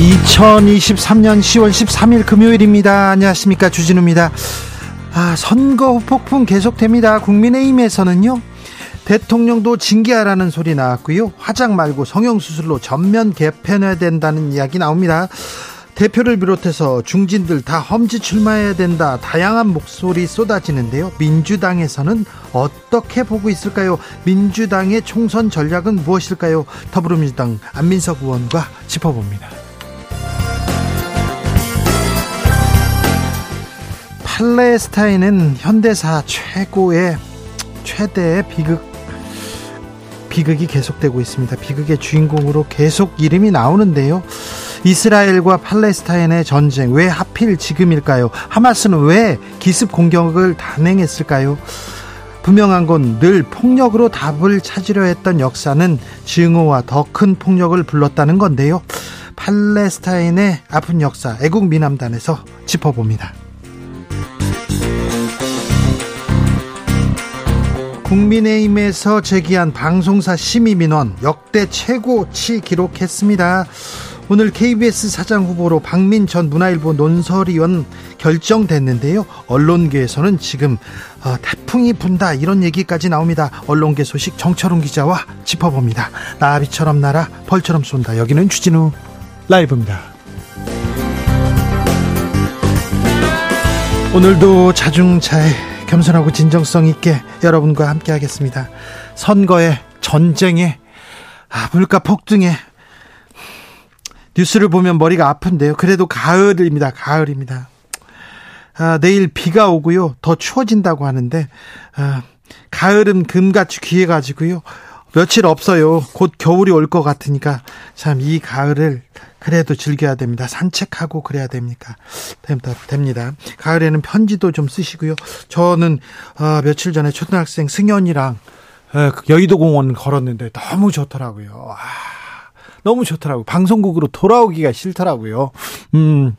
2023년 10월 13일 금요일입니다. 안녕하십니까. 주진우입니다. 아, 선거 폭풍 계속됩니다. 국민의힘에서는요. 대통령도 징계하라는 소리 나왔고요. 화장 말고 성형수술로 전면 개편해야 된다는 이야기 나옵니다. 대표를 비롯해서 중진들 다 험지 출마해야 된다. 다양한 목소리 쏟아지는데요. 민주당에서는 어떻게 보고 있을까요? 민주당의 총선 전략은 무엇일까요? 더불어민주당 안민석 의원과 짚어봅니다. 팔레스타인은 현대사 최고의 최대의 비극 비극이 계속되고 있습니다. 비극의 주인공으로 계속 이름이 나오는데요. 이스라엘과 팔레스타인의 전쟁 왜 하필 지금일까요? 하마스는 왜 기습 공격을 단행했을까요? 분명한 건 늘 폭력으로 답을 찾으려 했던 역사는 증오와 더 큰 폭력을 불렀다는 건데요. 팔레스타인의 아픈 역사 애국 미남단에서 짚어봅니다. 국민의힘에서 제기한 방송사 심의 민원 역대 최고치 기록했습니다. 오늘 KBS 사장 후보로 박민 전 문화일보 논설위원 결정됐는데요. 언론계에서는 지금 어, 태풍이 분다 이런 얘기까지 나옵니다. 언론계 소식 정철웅 기자와 짚어봅니다. 나비처럼 날아 벌처럼 쏜다. 여기는 주진우 라이브입니다. 오늘도 자중차에 겸손하고 진정성 있게 여러분과 함께 하겠습니다. 선거에 전쟁에 아, 물가 폭등에 뉴스를 보면 머리가 아픈데요. 그래도 가을입니다. 가을입니다. 아, 내일 비가 오고요. 더 추워진다고 하는데 아, 가을은 금같이 귀해 가지고요. 며칠 없어요. 곧 겨울이 올 것 같으니까 참 이 가을을 그래도 즐겨야 됩니다. 산책하고 그래야 됩니까? 됩니다. 가을에는 편지도 좀 쓰시고요. 저는 어, 며칠 전에 초등학생 승현이랑 어, 여의도 공원 걸었는데 너무 좋더라고요. 아. 너무 좋더라고요. 방송국으로 돌아오기가 싫더라고요. 음.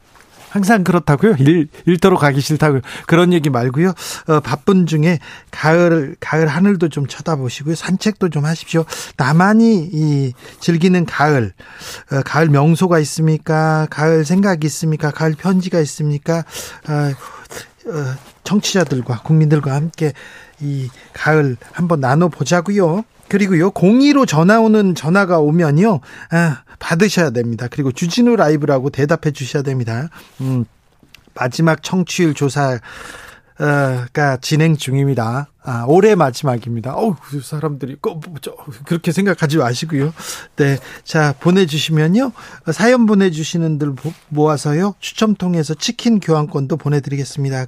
항상 그렇다고요. 일, 일터로 가기 싫다고요. 그런 얘기 말고요. 어, 바쁜 중에 가을, 가을 하늘도 좀 쳐다보시고요. 산책도 좀 하십시오. 나만이 이 즐기는 가을, 어, 가을 명소가 있습니까? 가을 생각이 있습니까? 가을 편지가 있습니까? 어, 어, 청취자들과 국민들과 함께 이 가을 한번 나눠보자고요. 그리고요, 02로 전화 오는 전화가 오면요, 아, 받으셔야 됩니다. 그리고 주진우 라이브라고 대답해 주셔야 됩니다. 음, 마지막 청취율 조사, 가 진행 중입니다. 아, 올해 마지막입니다. 어우, 그 사람들이 꼭, 뭐, 그렇게 생각하지 마시고요. 네. 자, 보내주시면요. 사연 보내주시는 들 모아서요. 추첨 통해서 치킨 교환권도 보내드리겠습니다.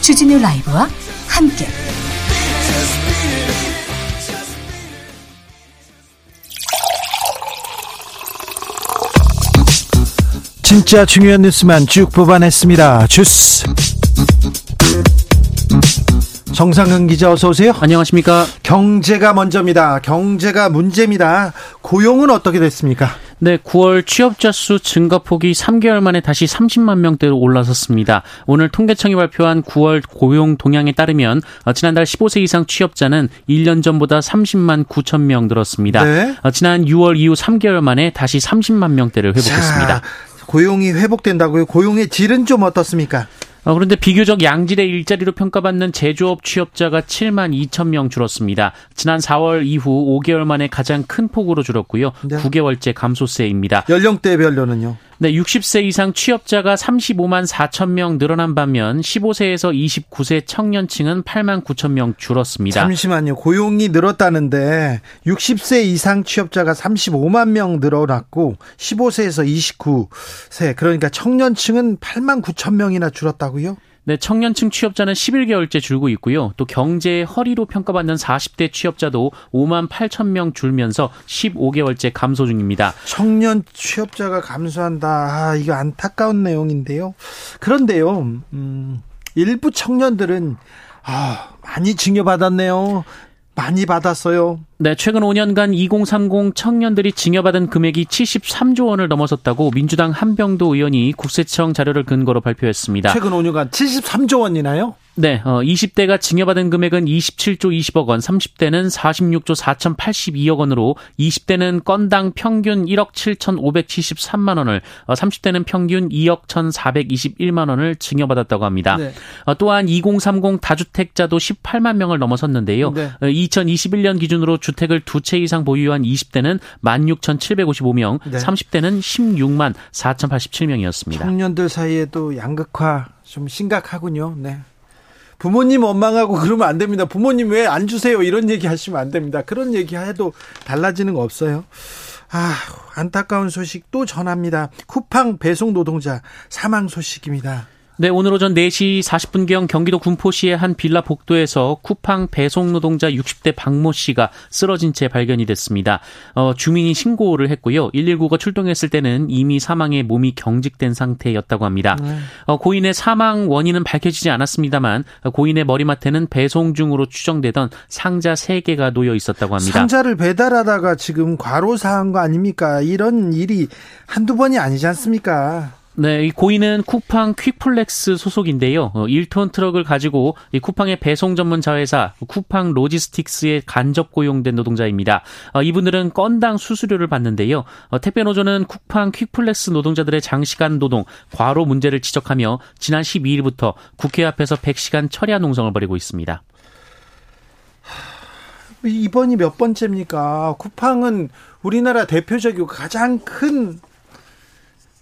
주진우 라이브와 함께 진짜 중요한 뉴스만 쭉 뽑아냈습니다. 주스. 정상근 기자 어서 오세요. 안녕하십니까. 경제가 먼저입니다. 경제가 문제입니다. 고용은 어떻게 됐습니까? 네, 9월 취업자 수 증가폭이 3개월 만에 다시 30만 명대로 올라섰습니다. 오늘 통계청이 발표한 9월 고용 동향에 따르면 어, 지난달 15세 이상 취업자는 1년 전보다 30만 9천 명 늘었습니다. 네. 어, 지난 6월 이후 3개월 만에 다시 30만 명대를 회복했습니다. 자, 고용이 회복된다고요? 고용의 질은 좀 어떻습니까? 어, 그런데 비교적 양질의 일자리로 평가받는 제조업 취업자가 7만 2천 명 줄었습니다. 지난 4월 이후 5개월 만에 가장 큰 폭으로 줄었고요. 네. 9개월째 감소세입니다. 연령대별로는요? 네, 60세 이상 취업자가 35만 4천 명 늘어난 반면 15세에서 29세 청년층은 8만 9천 명 줄었습니다. 잠시만요. 고용이 늘었다는데 60세 이상 취업자가 35만 명 늘어났고 15세에서 29세 그러니까 청년층은 8만 9천 명이나 줄었다고요? 네, 청년층 취업자는 11개월째 줄고 있고요. 또 경제의 허리로 평가받는 40대 취업자도 5만 8천 명 줄면서 15개월째 감소 중입니다. 청년 취업자가 감소한다. 아, 이거 안타까운 내용인데요. 그런데요, 음, 일부 청년들은 아, 많이 징여받았네요. 많이 받았어요. 네, 최근 5년간 2030 청년들이 징여받은 금액이 73조 원을 넘어섰다고 민주당 한병도 의원이 국세청 자료를 근거로 발표했습니다. 최근 5년간 73조 원이나요? 네, 어, 20대가 징여받은 금액은 27조 20억 원, 30대는 46조 4,082억 원으로 20대는 건당 평균 1억 7,573만 원을, 어, 30대는 평균 2억 1,421만 원을 징여받았다고 합니다. 네. 어, 또한 2030 다주택자도 18만 명을 넘어섰는데요. 네. 어, 2021년 기준으로 주택을 두 채 이상 보유한 20대는 16,755명, 네. 30대는 16만 4,087명이었습니다. 청년들 사이에도 양극화 좀 심각하군요. 네. 부모님 원망하고 그러면 안 됩니다. 부모님 왜 안 주세요? 이런 얘기 하시면 안 됩니다. 그런 얘기 해도 달라지는 거 없어요. 아, 안타까운 소식 또 전합니다. 쿠팡 배송 노동자 사망 소식입니다. 네, 오늘 오전 4시 40분경 경기도 군포시의 한 빌라 복도에서 쿠팡 배송 노동자 60대 박모 씨가 쓰러진 채 발견이 됐습니다. 어, 주민이 신고를 했고요. 119가 출동했을 때는 이미 사망에 몸이 경직된 상태였다고 합니다. 네. 어, 고인의 사망 원인은 밝혀지지 않았습니다만 고인의 머리맡에는 배송 중으로 추정되던 상자 3개가 놓여 있었다고 합니다. 상자를 배달하다가 지금 과로사한 거 아닙니까? 이런 일이 한두 번이 아니지 않습니까? 네, 이 고인은 쿠팡 퀵플렉스 소속인데요. 어, 1톤 트럭을 가지고 이 쿠팡의 배송 전문 자회사 쿠팡 로지스틱스에 간접 고용된 노동자입니다. 어, 이분들은 건당 수수료를 받는데요. 어, 택배 노조는 쿠팡 퀵플렉스 노동자들의 장시간 노동, 과로 문제를 지적하며 지난 12일부터 국회 앞에서 100시간 철야 농성을 벌이고 있습니다. 이번이 몇 번째입니까? 쿠팡은 우리나라 대표적이고 가장 큰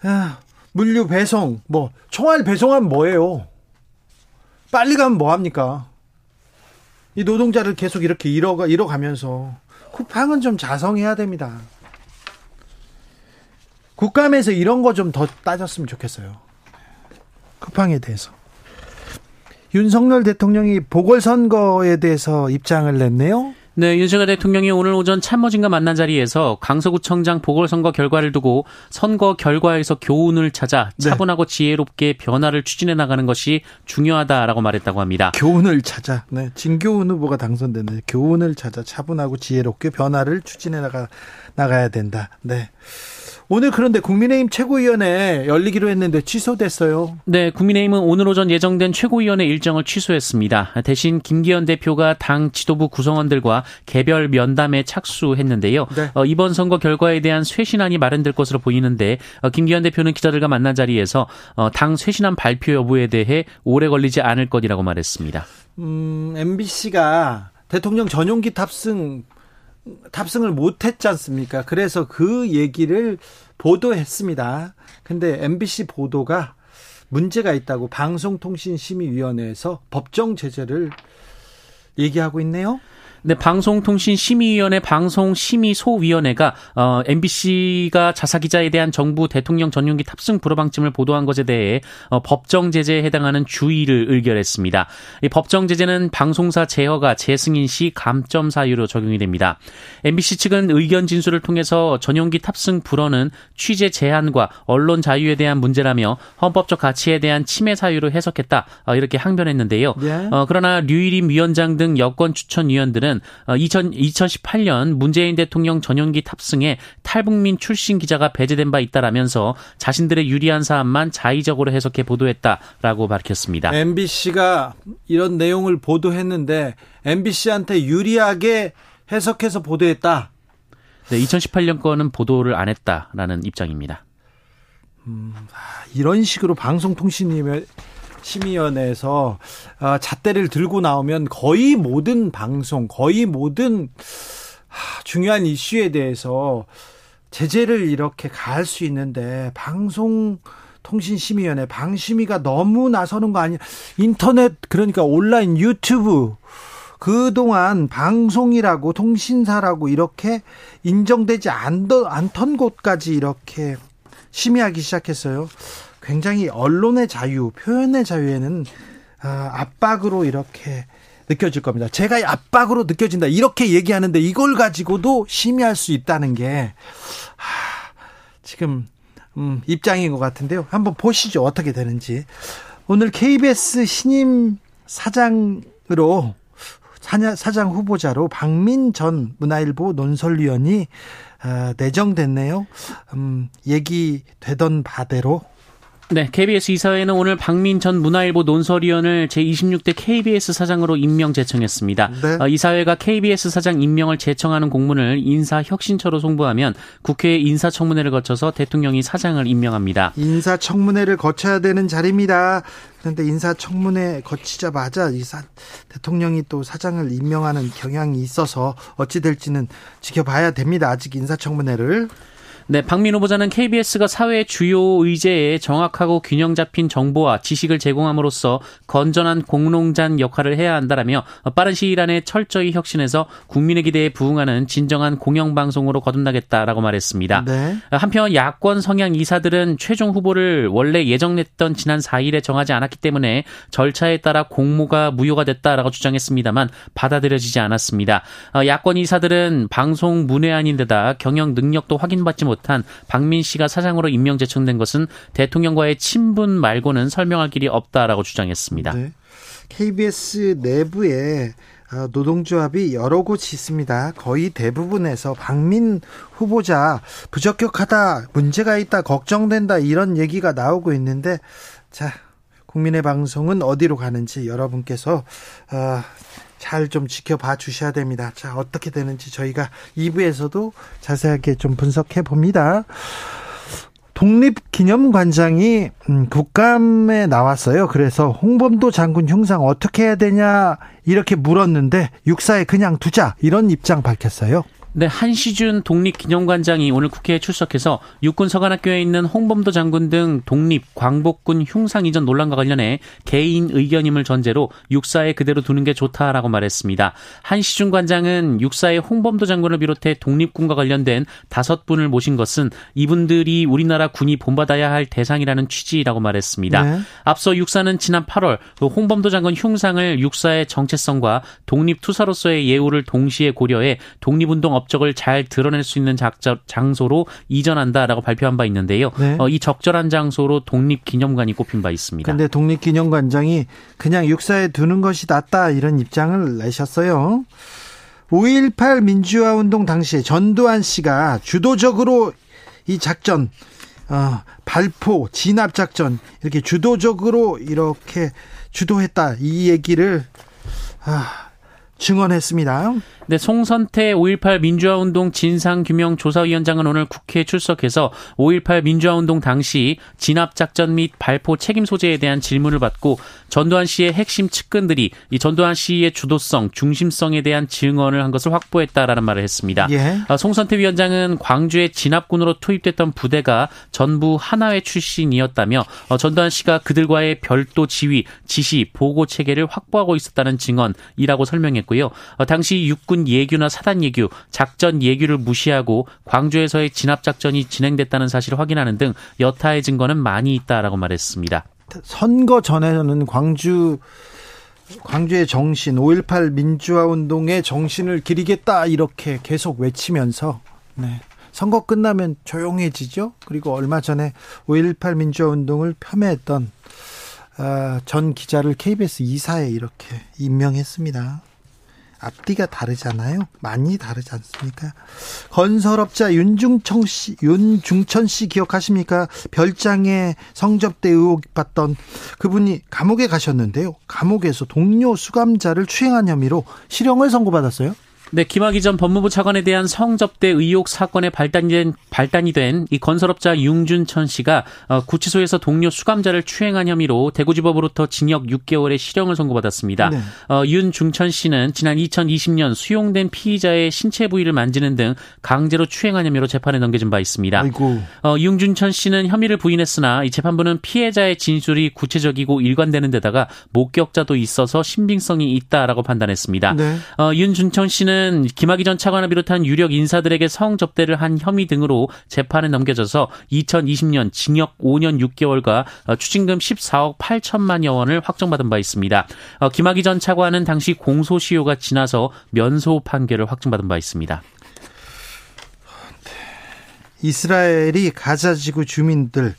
아, 물류 배송, 뭐, 총알 배송하면 뭐예요? 빨리 가면 뭐 합니까? 이 노동자를 계속 이렇게 잃어가, 잃어가면서 쿠팡은 좀 자성해야 됩니다. 국감에서 이런 거 좀 더 따졌으면 좋겠어요. 쿠팡에 대해서. 윤석열 대통령이 보궐선거에 대해서 입장을 냈네요. 네, 윤석열 대통령이 오늘 오전 참모진과 만난 자리에서 강서구청장 보궐선거 결과를 두고 선거 결과에서 교훈을 찾아 네. 차분하고 지혜롭게 변화를 추진해 나가는 것이 중요하다라고 말했다고 합니다. 교훈을 찾아. 네, 진교훈 후보가 당선됐는데 교훈을 찾아 차분하고 지혜롭게 변화를 추진해 나가 나가야 된다. 네. 오늘 그런데 국민의힘 최고위원회 열리기로 했는데 취소됐어요. 네, 국민의힘은 오늘 오전 예정된 최고위원회 일정을 취소했습니다. 대신 김기현 대표가 당 지도부 구성원들과 개별 면담에 착수했는데요. 네. 어, 이번 선거 결과에 대한 쇄신안이 마련될 것으로 보이는데 어, 김기현 대표는 기자들과 만난 자리에서 어, 당 쇄신안 발표 여부에 대해 오래 걸리지 않을 것이라고 말했습니다. 음, MBC가 대통령 전용기 탑승 탑승을 못 했지 않습니까? 그래서 그 얘기를 보도했습니다. 근데 MBC 보도가 문제가 있다고 방송통신심의위원회에서 법정 제재를 얘기하고 있네요. 네, 방송통신심의위원회 방송심의소위원회가 어, MBC가 자사 기자에 대한 정부 대통령 전용기 탑승 불허 방침을 보도한 것에 대해 어, 법정 제재에 해당하는 주의를 의결했습니다. 이 법정 제재는 방송사 제허가 재승인 시 감점 사유로 적용이 됩니다. MBC 측은 의견 진술을 통해서 전용기 탑승 불허는 취재 제한과 언론 자유에 대한 문제라며 헌법적 가치에 대한 침해 사유로 해석했다 어, 이렇게 항변했는데요. 예. 어, 그러나 류일임 위원장 등 여권 추천 위원들은 보면 2000, 2018년 문재인 대통령 전용기 탑승에 탈북민 출신 기자가 배제된 바 있다라면서 자신들의 유리한 사안만 자의적으로 해석해 보도했다라고 밝혔습니다. MBC가 이런 내용을 보도했는데 MBC한테 유리하게 해석해서 보도했다. 네, 2018년 거는 보도를 안 했다라는 입장입니다. 음, 아, 이런 식으로 방송통신위원회 심의위원회에서 어, 잣대를 들고 나오면 거의 모든 방송, 거의 모든 중요한 이슈에 대해서 제재를 이렇게 가할 수 있는데 방송 통신심의위원회 방심위가 너무 나서는 거 아니야? 인터넷 그러니까 온라인 유튜브 그동안 방송이라고 통신사라고 이렇게 인정되지 않던 곳까지 이렇게 심의하기 시작했어요. 굉장히 언론의 자유, 표현의 자유에는 아, 압박으로 이렇게 느껴질 겁니다. 제가 압박으로 느껴진다. 이렇게 얘기하는데 이걸 가지고도 심의할 수 있다는 게, 하, 지금, 음, 입장인 것 같은데요. 한번 보시죠. 어떻게 되는지. 오늘 KBS 신임 사장으로 사장 후보자로 박민 전 문화일보 논설위원이 어, 내정됐네요. 음, 얘기되던 바대로 네, KBS 이사회는 오늘 박민 전 문화일보 논설위원을 제26대 KBS 사장으로 임명 제청했습니다. 네. 어, 이사회가 KBS 사장 임명을 제청하는 공문을 인사혁신처로 송부하면 국회 인사청문회를 거쳐서 대통령이 사장을 임명합니다. 인사청문회를 거쳐야 되는 자리입니다. 그런데 인사청문회 거치자마자 이사 대통령이 또 사장을 임명하는 경향이 있어서 어찌 될지는 지켜봐야 됩니다. 아직 인사청문회를. 네, 박민 후보자는 KBS가 사회 주요 의제에 정확하고 균형 잡힌 정보와 지식을 제공함으로써 건전한 공농장 역할을 해야 한다라며 빠른 시일 안에 철저히 혁신해서 국민의 기대에 부응하는 진정한 공영방송으로 거듭나겠다라고 말했습니다. 네. 한편 야권 성향 이사들은 최종 후보를 원래 예정냈던 지난 4일에 정하지 않았기 때문에 절차에 따라 공모가 무효가 됐다라고 주장했습니다만 받아들여지지 않았습니다. 야권 이사들은 방송 문외한인데다 경영 능력도 확인받지 못 못한 박민 씨가 사장으로 임명 제청된 것은 대통령과의 친분 말고는 설명할 길이 없다라고 주장했습니다. 네. KBS 내부에 아, 노동조합이 여러 곳이 있습니다. 거의 대부분에서 박민 후보자 부적격하다, 문제가 있다, 걱정된다 이런 얘기가 나오고 있는데 자 국민의 방송은 어디로 가는지 여러분께서 어, 잘 좀 지켜봐 주셔야 됩니다. 자, 어떻게 되는지 저희가 2부에서도 자세하게 좀 분석해 봅니다. 독립기념관장이 음, 국감에 나왔어요. 그래서 홍범도 장군 흉상 어떻게 해야 되냐 이렇게 물었는데 육사에 그냥 두자 이런 입장 밝혔어요. 네, 한시준 독립기념관장이 오늘 국회에 출석해서 육군 서관학교에 있는 홍범도 장군 등 독립, 광복군 흉상 이전 논란과 관련해 개인 의견임을 전제로 육사에 그대로 두는 게 좋다라고 말했습니다. 한시준 관장은 육사에 홍범도 장군을 비롯해 독립군과 관련된 다섯 분을 모신 것은 이분들이 우리나라 군이 본받아야 할 대상이라는 취지라고 말했습니다. 네. 앞서 육사는 지난 8월 그 홍범도 장군 흉상을 육사의 정체성과 독립투사로서의 예우를 동시에 고려해 독립운동 업 적을 잘 드러낼 수 있는 작자, 장소로 이전한다라고 발표한 바 있는데요. 네. 어, 이 적절한 장소로 독립기념관이 꼽힌 바 있습니다. 그런데 독립기념관장이 그냥 육사에 두는 것이 낫다 이런 입장을 내셨어요. 5.18 민주화 운동 당시에 전두환 씨가 주도적으로 이 작전 어, 발포 진압 작전 이렇게 주도적으로 이렇게 주도했다 이 얘기를 아, 증언했습니다. 네, 송선태 5.18 민주화운동 진상규명조사위원장은 오늘 국회에 출석해서 5.18 민주화운동 당시 진압작전 및 발포 책임 소재에 대한 질문을 받고 전두환 씨의 핵심 측근들이 이 전두환 씨의 주도성, 중심성에 대한 증언을 한 것을 확보했다라는 말을 했습니다. 예. 아, 송선태 위원장은 광주에 진압군으로 투입됐던 부대가 전부 하나회 출신이었다며 어, 전두환 씨가 그들과의 별도 지휘, 지시, 보고 체계를 확보하고 있었다는 증언이라고 설명했고 요. 어, 당시 육군 예규나 사단 예규, 작전 예규를 무시하고 광주에서의 진압 작전이 진행됐다는 사실을 확인하는 등 여타의 증거는 많이 있다라고 말했습니다. 선거 전에는 광주 광주의 정신 5.18 민주화 운동의 정신을 기리겠다 이렇게 계속 외치면서 네. 선거 끝나면 조용해지죠. 그리고 얼마 전에 5.18 민주화 운동을 폄훼했던 어, 전 기자를 KBS 이사에 이렇게 임명했습니다. 앞뒤가 다르잖아요. 많이 다르지 않습니까? 건설업자 윤중청 씨, 윤중천 씨 기억하십니까? 별장에 성접대 의혹 받던 그분이 감옥에 가셨는데요. 감옥에서 동료 수감자를 추행한 혐의로 실형을 선고받았어요. 네, 김학의 전 법무부 차관에 대한 성접대 의혹 사건의 발단이 된 발단이 된 이 건설업자 융준천 씨가 어, 구치소에서 동료 수감자를 추행한 혐의로 대구지법으로부터 징역 6개월의 실형을 선고받았습니다. 네. 어, 윤중천 씨는 지난 2020년 수용된 피의자의 신체 부위를 만지는 등 강제로 추행한 혐의로 재판에 넘겨진 바 있습니다. 아이고. 어, 융준천 씨는 혐의를 부인했으나 이 재판부는 피해자의 진술이 구체적이고 일관되는 데다가 목격자도 있어서 신빙성이 있다라고 판단했습니다. 네. 어, 윤준천 씨는 김학의 전 차관을 비롯한 유력 인사들에게 성접대를 한 혐의 등으로 재판에 넘겨져서 2020년 징역 5년 6개월과 어, 추징금 14억 8천만여 원을 확정받은 바 있습니다. 어, 김학의 전 차관은 당시 공소시효가 지나서 면소 판결을 확정받은 바 있습니다. 이스라엘이 가자지구 주민들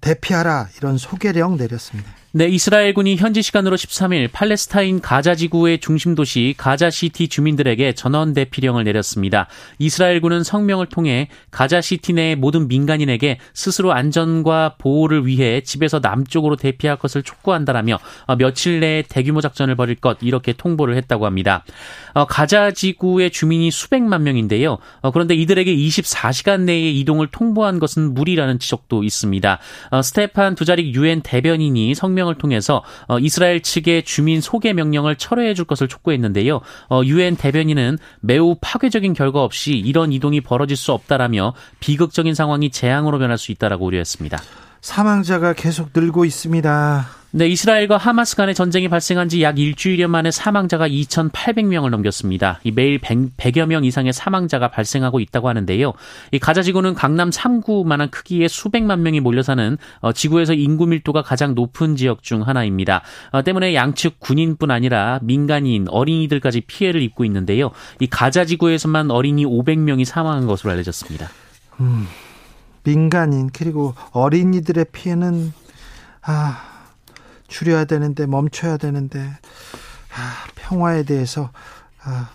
대피하라 이런 소개령 내렸습니다. 네, 이스라엘군이 현지 시간으로 13일 팔레스타인 가자 지구의 중심 도시 가자시티 주민들에게 전원 대피령을 내렸습니다. 이스라엘군은 성명을 통해 가자시티 내 모든 민간인에게 스스로 안전과 보호를 위해 집에서 남쪽으로 대피할 것을 촉구한다라며 어, 며칠 내에 대규모 작전을 벌일 것 이렇게 통보를 했다고 합니다. 어, 가자 지구의 주민이 수백만 명인데요. 어, 그런데 이들에게 24시간 내에 이동을 통보한 것은 무리라는 지적도 있습니다. 스테판 두자릭 유엔 대변인이 성명 성명을 통해서 어, 이스라엘 측의 주민 소개 명령을 철회해 줄 것을 촉구했는데요. 어, 유엔 대변인은 매우 파괴적인 결과 없이 이런 이동이 벌어질 수 없다라며 비극적인 상황이 재앙으로 변할 수 있다라고 우려했습니다. 사망자가 계속 늘고 있습니다. 네, 이스라엘과 하마스 간의 전쟁이 발생한 지 약 일주일여 만에 사망자가 2,800명을 넘겼습니다. 이 매일 100, 여명 이상의 사망자가 발생하고 있다고 하는데요. 이 가자 지구는 강남 3구만한 크기의 수백만 명이 몰려 사는 어, 지구에서 인구 밀도가 가장 높은 지역 중 하나입니다. 어, 때문에 양측 군인뿐 아니라 민간인, 어린이들까지 피해를 입고 있는데요. 이 가자 지구에서만 어린이 500명이 사망한 것으로 알려졌습니다. 음, 민간인 그리고 어린이들의 피해는 아 줄여야 되는데 멈춰야 되는데 아, 평화에 대해서 아,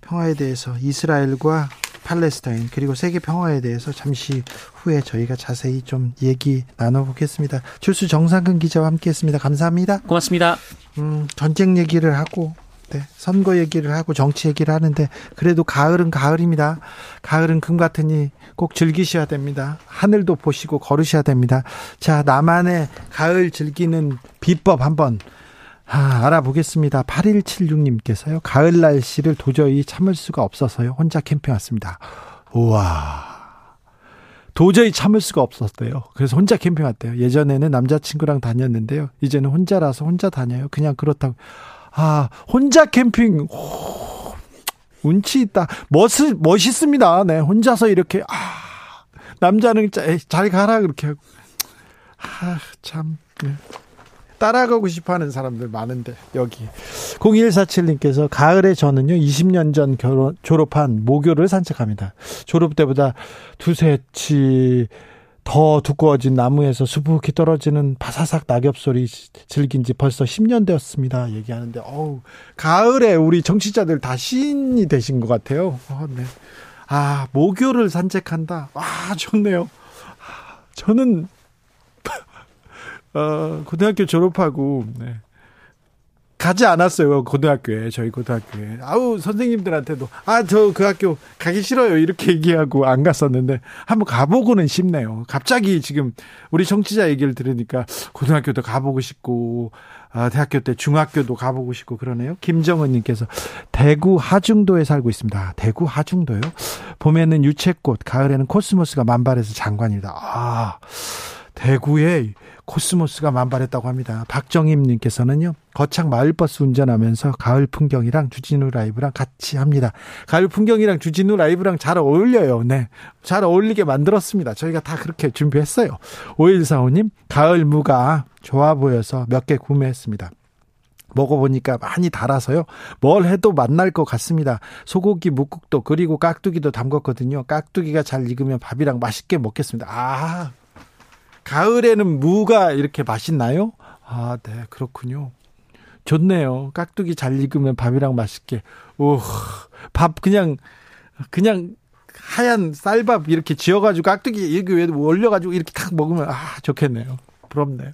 평화에 대해서 이스라엘과 팔레스타인 그리고 세계 평화에 대해서 잠시 후에 저희가 자세히 좀 얘기 나눠보겠습니다. 주수 정상근 기자와 함께했습니다. 감사합니다. 고맙습니다. 음, 전쟁 얘기를 하고 네, 선거 얘기를 하고 정치 얘기를 하는데 그래도 가을은 가을입니다. 가을은 금 같으니 꼭 즐기셔야 됩니다. 하늘도 보시고 걸으셔야 됩니다. 자, 나만의 가을 즐기는 비법 한번 아, 알아보겠습니다. 8176님께서요. 가을 날씨를 도저히 참을 수가 없어서요. 혼자 캠핑 왔습니다. 우와. 도저히 참을 수가 없었대요. 그래서 혼자 캠핑 왔대요. 예전에는 남자친구랑 다녔는데요. 이제는 혼자라서 혼자 다녀요. 그냥 그렇다고. 아, 혼자 캠핑. 오, 운치 있다. 멋, 멋있습니다. 네, 혼자서 이렇게, 아, 남자는 잘 가라, 그렇게 하고. 아, 참. 네. 따라가고 싶어 하는 사람들 많은데, 여기. 0147님께서 가을에 저는요, 20년 전 결혼, 졸업한 모교를 산책합니다. 졸업 때보다 두세 치, 더 두꺼워진 나무에서 수북히 떨어지는 바사삭 낙엽 소리 즐긴 지 벌써 10년 되었습니다. 얘기하는데, 어우, 가을에 우리 정치자들 다 시인이 되신 것 같아요. 어, 네. 아, 모교를 산책한다. 아, 좋네요. 저는, 어, 고등학교 졸업하고, 네. 가지 않았어요 고등학교에 저희 고등학교에. 아우 선생님들한테도 아 저 그 학교 가기 싫어요 이렇게 얘기하고 안 갔었는데 한번 가보고는 싶네요. 갑자기 지금 우리 정치자 얘기를 들으니까 고등학교도 가보고 싶고 아, 대학교 때 중학교도 가보고 싶고 그러네요. 김정은님께서 대구 하중도에 살고 있습니다. 대구 하중도요? 봄에는 유채꽃 가을에는 코스모스가 만발해서 장관이다. 아 대구에 코스모스가 만발했다고 합니다. 박정임 님께서는요, 거창 마을버스 운전하면서 가을 풍경이랑 주진우 라이브랑 같이 합니다. 가을 풍경이랑 주진우 라이브랑 잘 어울려요. 네. 잘 어울리게 만들었습니다. 저희가 다 그렇게 준비했어요. 5145 님, 가을 무가 좋아 보여서 몇 개 구매했습니다. 먹어보니까 많이 달아서요. 뭘 해도 맛날 것 같습니다. 소고기 묵국도 그리고 깍두기도 담궜거든요. 깍두기가 잘 익으면 밥이랑 맛있게 먹겠습니다. 아, 가을에는 무가 이렇게 맛있나요? 아, 네, 그렇군요. 좋네요. 깍두기 잘 익으면 밥이랑 맛있게. 오, 밥 그냥, 그냥 하얀 쌀밥 이렇게 지어가지고 깍두기 이렇게 올려가지고 이렇게 탁 먹으면 아, 좋겠네요. 부럽네요.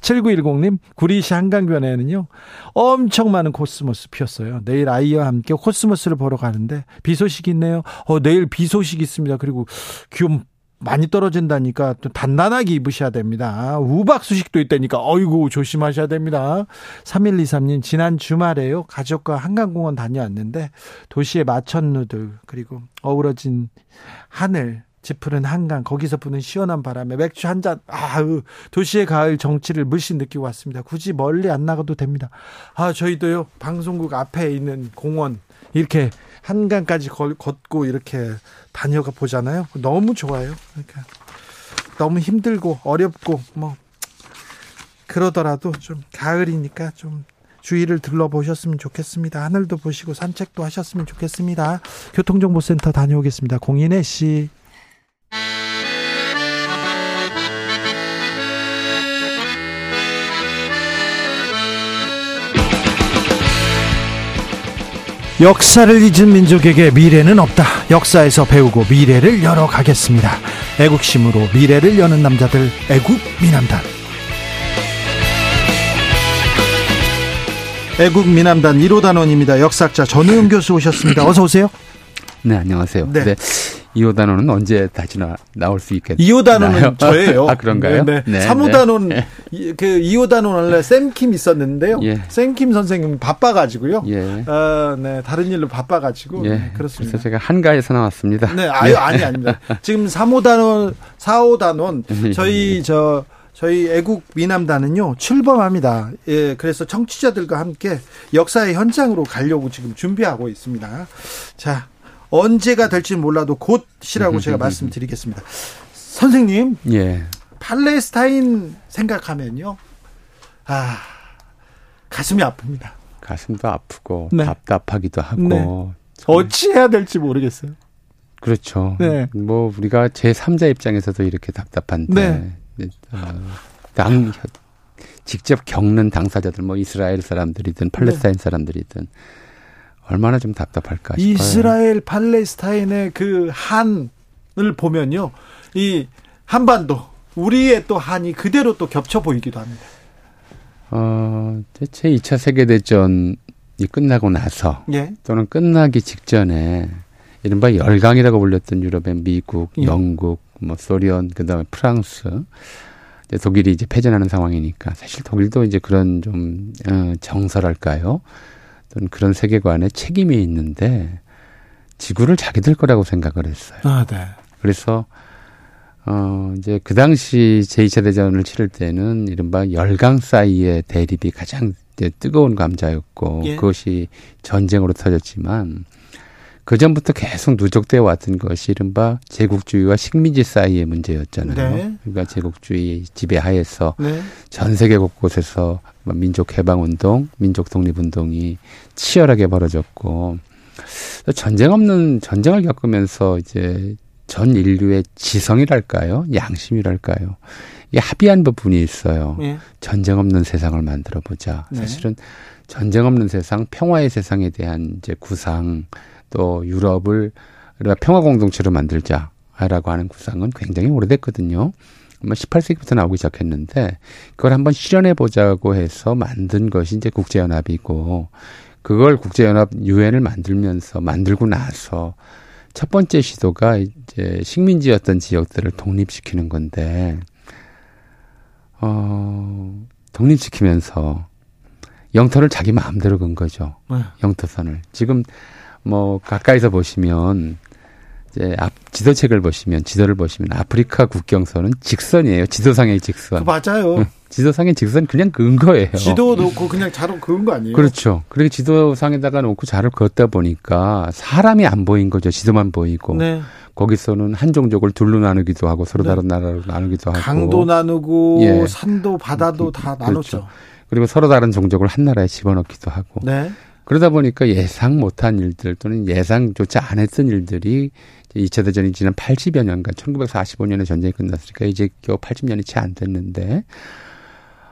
7910님, 구리시 한강변에는요, 엄청 많은 코스모스 피었어요. 내일 아이와 함께 코스모스를 보러 가는데, 비 소식이 있네요. 어, 내일 비 소식이 있습니다. 그리고 기온 많이 떨어진다니까 또 단단하게 입으셔야 됩니다. 우박 소식도 있다니까 어이구 조심하셔야 됩니다. 3123님 지난 주말에요. 가족과 한강공원 다녀왔는데 도시의 마천루들 그리고 어우러진 하늘 짙푸른 한강 거기서 부는 시원한 바람에 맥주 한 잔 아우 도시의 가을 정취를 물씬 느끼고 왔습니다. 굳이 멀리 안 나가도 됩니다. 아 저희도요 방송국 앞에 있는 공원 이렇게 한강까지 걷고 이렇게 다녀가 보잖아요. 너무 좋아요. 그러니까 너무 힘들고 어렵고 뭐 그러더라도 좀 가을이니까 좀 주위를 둘러보셨으면 좋겠습니다. 하늘도 보시고 산책도 하셨으면 좋겠습니다. 교통정보센터 다녀오겠습니다. 공인혜 씨. 역사를 잊은 민족에게 미래는 없다. 역사에서 배우고 미래를 열어가겠습니다. 애국심으로 미래를 여는 남자들 애국 미남단. 애국 미남단 1호 단원입니다. 역사학자 전우영 교수 오셨습니다. 어서 오세요. 네, 안녕하세요. 네. 네. 이호 단원은 언제 다시 나, 나올 수 있겠나요? 이호 단원은 저예요. 아, 그런가요? 네. 네. 3호 네. 단원, 네. 그 이호 단원 원래 샘킴 있었는데요. 예. 샘킴 선생님 바빠가지고 예. 어, 네. 다른 일로 바빠가지고. 예. 네, 그렇습니다. 그래서 제가 한가에서 나왔습니다. 네, 아유, 아니, 아닙니다. 지금 3호 단원, 4호 단원, 저희 저, 저희 애국 미남단은요 출범합니다. 예, 그래서 청취자들과 함께 역사의 현장으로 가려고 지금 준비하고 있습니다. 자, 언제가 될지 몰라도 곧이라고 제가 말씀드리겠습니다. 선생님, 예. 팔레스타인 생각하면요, 아 가슴이 아픕니다. 가슴도 아프고 네. 답답하기도 하고 네. 어찌해야 될지 모르겠어요. 그렇죠. 네. 뭐 우리가 제 3자 입장에서도 이렇게 답답한데 네. 어, 당 직접 겪는 당사자들 뭐 이스라엘 사람들이든 팔레스타인 네. 사람들이든 얼마나 좀 답답할까 싶어요. 이스라엘 팔레스타인의 그 한을 보면요. 이 한반도 우리의 또 한이 그대로 또 겹쳐 보이기도 합니다. 어, 제 2차 세계 대전이 끝나고 나서 예. 또는 끝나기 직전에 이른바 열강이라고 불렸던 유럽의 미국, 예. 영국, 뭐 소련, 그다음에 프랑스, 독일이 이제 패전하는 상황이니까 사실 독일도 이제 그런 좀 어, 정설할까요? 어떤 그런 세계관에 책임이 있는데 지구를 자기들 거라고 생각을 했어요. 아, 네. 그래서 어 이제 그 당시 제2차 대전을 치를 때는 이른바 열강 사이의 대립이 가장 뜨거운 감자였고 예. 그것이 전쟁으로 터졌지만 그 전부터 계속 누적되어 왔던 것이 이른바 제국주의와 식민지 사이의 문제였잖아요. 네. 그러니까 제국주의 지배하에서 네. 전 세계 곳곳에서 민족 해방 운동, 민족 독립 운동이 치열하게 벌어졌고 전쟁 없는 전쟁을 겪으면서 이제 전 인류의 지성이랄까요? 양심이랄까요? 이게 합의한 부분이 있어요. 네. 전쟁 없는 세상을 만들어 보자. 네. 사실은 전쟁 없는 세상, 평화의 세상에 대한 이제 구상 또 유럽을 우리가 평화 공동체로 만들자라고 하는 구상은 굉장히 오래됐거든요. 아마 18세기부터 나오기 시작했는데 그걸 한번 실현해 보자고 해서 만든 것이 이제 국제연합이고 그걸 국제연합 유엔을 만들면서 만들고 나서 첫 번째 시도가 이제 식민지였던 지역들을 독립시키는 건데 어 독립시키면서 영토를 자기 마음대로 건 거죠. 네. 영토선을. 지금 뭐 가까이서 보시면 이제 앞 지도책을 보시면 지도를 보시면 아프리카 국경선은 직선이에요. 지도상의 직선. 맞아요. 지도상의 직선 그냥 그은 거예요. 지도 놓고 그냥 자로 그은 거 아니에요? 그렇죠. 그리고 지도상에다가 놓고 자를 그었다 보니까 사람이 안 보인 거죠. 지도만 보이고. 네. 거기서는 한 종족을 둘로 나누기도 하고 서로 네. 다른 나라로 나누기도 하고 강도 나누고 예. 산도 바다도 다 그렇죠. 나눴죠. 그리고 서로 다른 종족을 한 나라에 집어넣기도 하고. 네. 그러다 보니까 예상 못한 일들 또는 예상조차 안 했던 일들이 2차 대전이 지난 80여 년간 1945년에 전쟁이 끝났으니까 이제 겨우 80년이 채 안 됐는데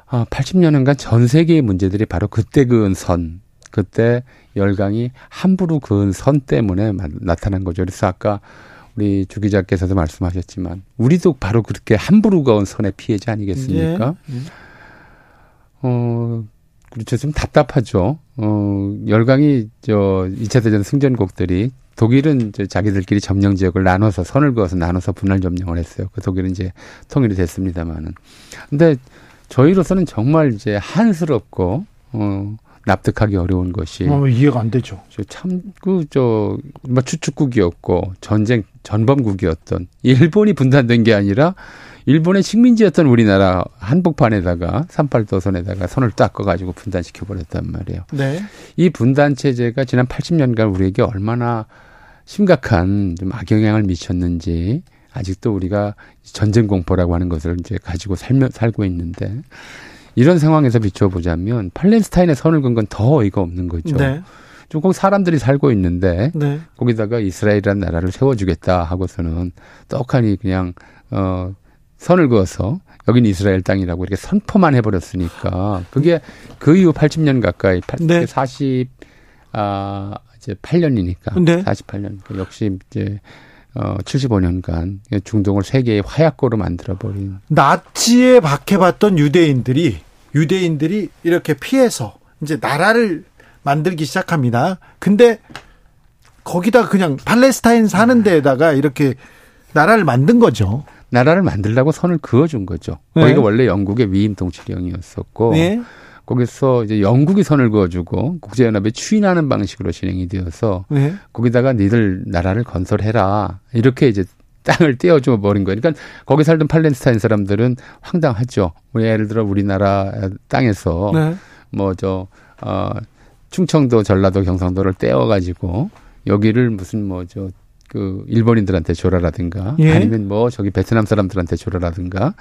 아, 80년간 전 세계의 문제들이 바로 그때 그은 선, 그때 열강이 함부로 그은 선 때문에 나타난 거죠. 그래서 아까 우리 주 기자께서도 말씀하셨지만 우리도 바로 그렇게 함부로 그은 선의 피해자 아니겠습니까? 예. 예. 어, 그렇죠. 좀 답답하죠. 어, 열강이 저 2차 대전 승전국들이 독일은 이제 자기들끼리 점령 지역을 나눠서 선을 그어서 나눠서 분할 점령을 했어요. 그 독일은 이제 통일이 됐습니다만은. 근데 저희로서는 정말 이제 한스럽고 어 납득하기 어려운 것이 어, 이해가 안 되죠. 참그저뭐 추축국이었고 전쟁 전범국이었던 일본이 분단된 게 아니라 일본의 식민지였던 우리나라 한복판에다가 삼팔도선에다가 선을 딱 꺼가지고 분단시켜 버렸단 말이에요. 네. 이 분단 체제가 지난 80년간 우리에게 얼마나 심각한 좀 악영향을 미쳤는지 아직도 우리가 전쟁 공포라고 하는 것을 이제 가지고 살며 살고 있는데 이런 상황에서 비춰보자면 팔레스타인의 선을 건 건 더 어이가 없는 거죠. 네. 조금 사람들이 살고 있는데 네. 거기다가 이스라엘이라는 나라를 세워주겠다 하고서는 떡하니 그냥 어 선을 그어서 여긴 이스라엘 땅이라고 이렇게 선포만 해버렸으니까 그게 그 이후 80년 가까이 네. 40 아, 이제 8년이니까. 네. 48년. 그 역시 이제 어 75년간 중동을 세계의 화약고로 만들어 버린 나치에 박해봤던 유대인들이 유대인들이 이렇게 피해서 이제 나라를 만들기 시작합니다. 근데 거기다 그냥 팔레스타인 사는 데에다가 이렇게 나라를 만든 거죠. 나라를 만들라고 선을 그어준 거죠. 네. 거기가 원래 영국의 위임 통치령이었었고 네. 거기서 이제 영국이 선을 그어주고 국제연합에 추인하는 방식으로 진행이 되어서 네. 거기다가 니들 나라를 건설해라 이렇게 이제 땅을 떼어줘 버린 거예요. 그러니까 거기 살던 팔레스타인 사람들은 황당하죠. 뭐 예를 들어 우리나라 땅에서 네. 뭐저 어, 충청도, 전라도, 경상도를 떼어가지고 여기를 무슨 뭐저 그 일본인들한테 줘라라든가 예. 아니면 뭐 저기 베트남 사람들한테 줘라라든가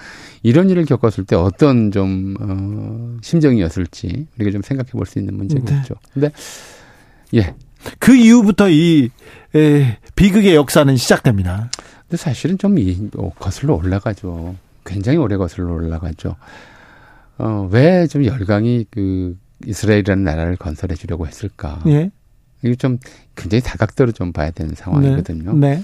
이런 일을 겪었을 때 어떤 좀 어, 심정이었을지 우리가 좀 생각해 볼 수 있는 문제겠죠. 네. 근데 예. 그 이후부터 이 에, 비극의 역사는 시작됩니다. 근데 사실은 좀 이, 어, 거슬러 올라가죠. 굉장히 오래 거슬러 올라가죠. 어, 왜 좀 열강이 그 이스라엘이라는 나라를 건설해 주려고 했을까? 예. 이게 좀 굉장히 다각도로 좀 봐야 되는 상황이거든요. 네. 네.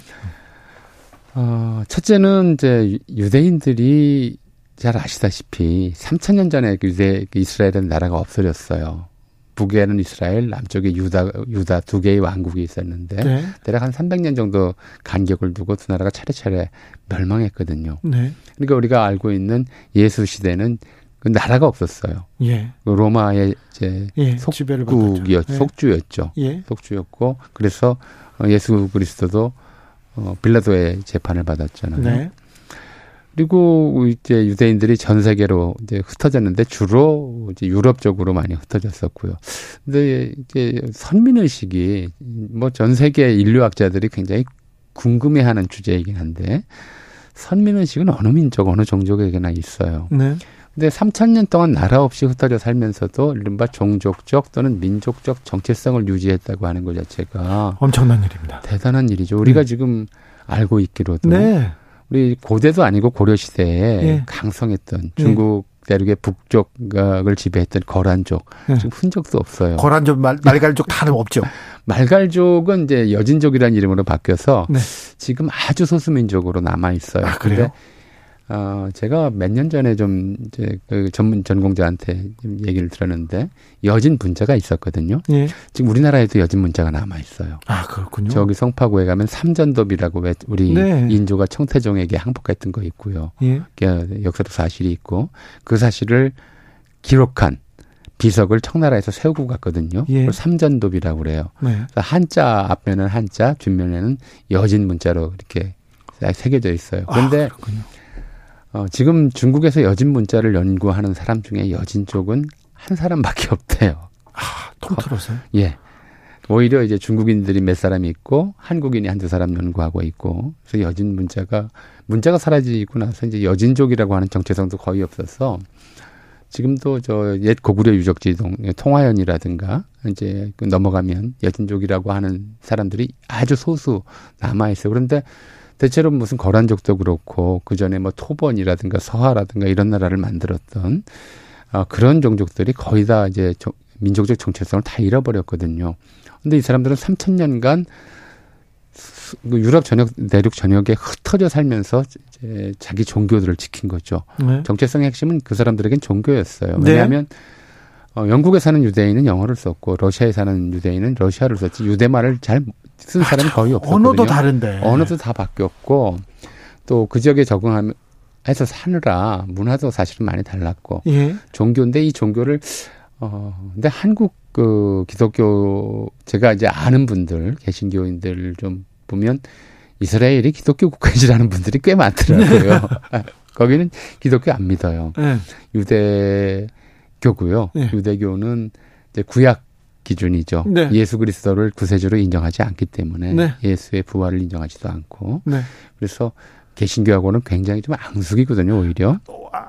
어, 첫째는 이제 유대인들이 잘 아시다시피 3천년 전에 유대 이스라엘은 나라가 없어졌어요. 북에는 이스라엘, 남쪽에 유다 유다 두 개의 왕국이 있었는데 네. 대략 한 300년 정도 간격을 두고 두 나라가 차례차례 멸망했거든요. 네. 그러니까 우리가 알고 있는 예수 시대는 그 나라가 없었어요. 예. 그 로마의 이제 예, 속국이었 예. 속주였죠. 예. 속주였고 그래서 어, 예수 그리스도도 어 빌라도의 재판을 받았잖아요. 네. 그리고 이제 유대인들이 전 세계로 이제 흩어졌는데 주로 이제 유럽 쪽으로 많이 흩어졌었고요. 근데 이제 선민 의식이 뭐 전 세계 인류학자들이 굉장히 궁금해하는 주제이긴 한데 선민 의식은 어느 민족 어느 종족에게나 있어요. 네. 근데 3천 년 동안 나라 없이 흩어져 살면서도 이른바 종족적 또는 민족적 정체성을 유지했다고 하는 것 자체가 엄청난 일입니다. 대단한 일이죠. 우리가 네. 지금 알고 있기로도 네. 우리 고대도 아니고 고려 시대에 네. 강성했던 중국 대륙의 북쪽을 지배했던 거란족 네. 지금 흔적도 없어요. 거란족 말, 말갈족 다는 없죠. 말갈족은 이제 여진족이라는 이름으로 바뀌어서 네. 지금 아주 소수민족으로 남아 있어요. 아, 그래요? 어, 제가 몇 년 전에 좀 이제 그 전문 전공자한테 좀 얘기를 들었는데 여진 문자가 있었거든요. 예. 지금 우리나라에도 여진 문자가 남아 있어요. 아 그렇군요. 저기 성파구에 가면 삼전도비라고 왜 우리 네. 인조가 청태종에게 항복했던 거 있고요. 예. 역사도 사실이 있고 그 사실을 기록한 비석을 청나라에서 세우고 갔거든요. 예. 삼전도비라고 그래요. 네. 한자 앞면은 한자, 뒷면에는 여진 문자로 이렇게 새겨져 있어요. 그런데 아, 어, 지금 중국에서 여진 문자를 연구하는 사람 중에 여진 쪽은 한 사람밖에 없대요. 아, 통틀어서요? 예. 오히려 이제 중국인들이 몇 사람이 있고 한국인이 한두 사람 연구하고 있고 그래서 여진 문자가 문자가 사라지고 나서 이제 여진족이라고 하는 정체성도 거의 없어서 지금도 저 옛 고구려 유적지 동 통화연이라든가 이제 그 넘어가면 여진족이라고 하는 사람들이 아주 소수 남아 있어요. 그런데 대체로 무슨 거란족도 그렇고 그 전에 뭐 토번이라든가 서하라든가 이런 나라를 만들었던 어, 그런 종족들이 거의 다 이제 조, 민족적 정체성을 다 잃어버렸거든요. 근데 이 사람들은 3천 년간 그 유럽 전역 내륙 전역에 흩어져 살면서 이제 자기 종교들을 지킨 거죠. 네. 정체성의 핵심은 그 사람들에겐 종교였어요. 네. 왜냐하면 네. 어, 영국에 사는 유대인은 영어를 썼고 러시아에 사는 유대인은 러시아를 썼지 유대말을 잘 쓴 사람이 거의 없었거든요. 언어도 다른데. 언어도 다 바뀌었고 또 그 지역에 적응하면서 사느라 문화도 사실은 많이 달랐고 예. 종교인데 이 종교를 어 근데 한국 그 기독교 제가 이제 아는 분들 개신교인들 좀 보면 이스라엘이 기독교 국가이라는 분들이 꽤 많더라고요. 거기는 기독교 안 믿어요. 네. 유대교고요. 네. 유대교는 이제 구약 기준이죠. 네. 예수 그리스도를 구세주로 인정하지 않기 때문에 네. 예수의 부활을 인정하지도 않고 네. 그래서 개신교하고는 굉장히 좀 앙숙이거든요, 오히려.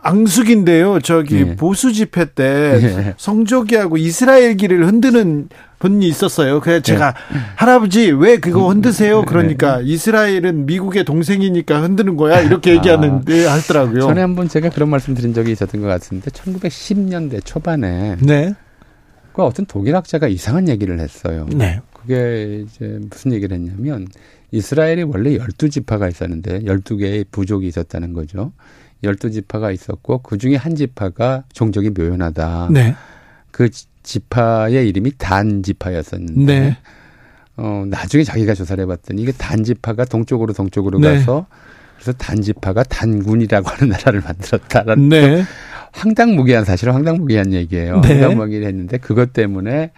앙숙인데요. 저기 예. 보수 집회 때 예. 성조기하고 이스라엘기를 흔드는 분이 있었어요. 그래서 제가 예. 할아버지 왜 그거 흔드세요? 그러니까 이스라엘은 미국의 동생이니까 흔드는 거야 이렇게 얘기하는 데 아, 하더라고요. 전에 한번 제가 그런 말씀 드린 적이 있었던 것 같은데 1910년대 초반에 네. 그 어떤 독일학자가 이상한 얘기를 했어요. 네. 그게 이제 무슨 얘기를 했냐면 이스라엘이 원래 열두 지파가 있었는데 열두 개의 부족이 있었다는 거죠. 열두 지파가 있었고 그 중에 한 지파가 종족이 묘연하다. 네. 그 지파의 이름이 단 지파였었는데 네. 어 나중에 자기가 조사를 해봤더니 이게 단 지파가 동쪽으로 동쪽으로 네. 가서 그래서 단 지파가 단군이라고 하는 나라를 만들었다라는 네. 황당무계한 사실은 황당무계한 얘기예요. 네. 황당무계를 했는데 그것 때문에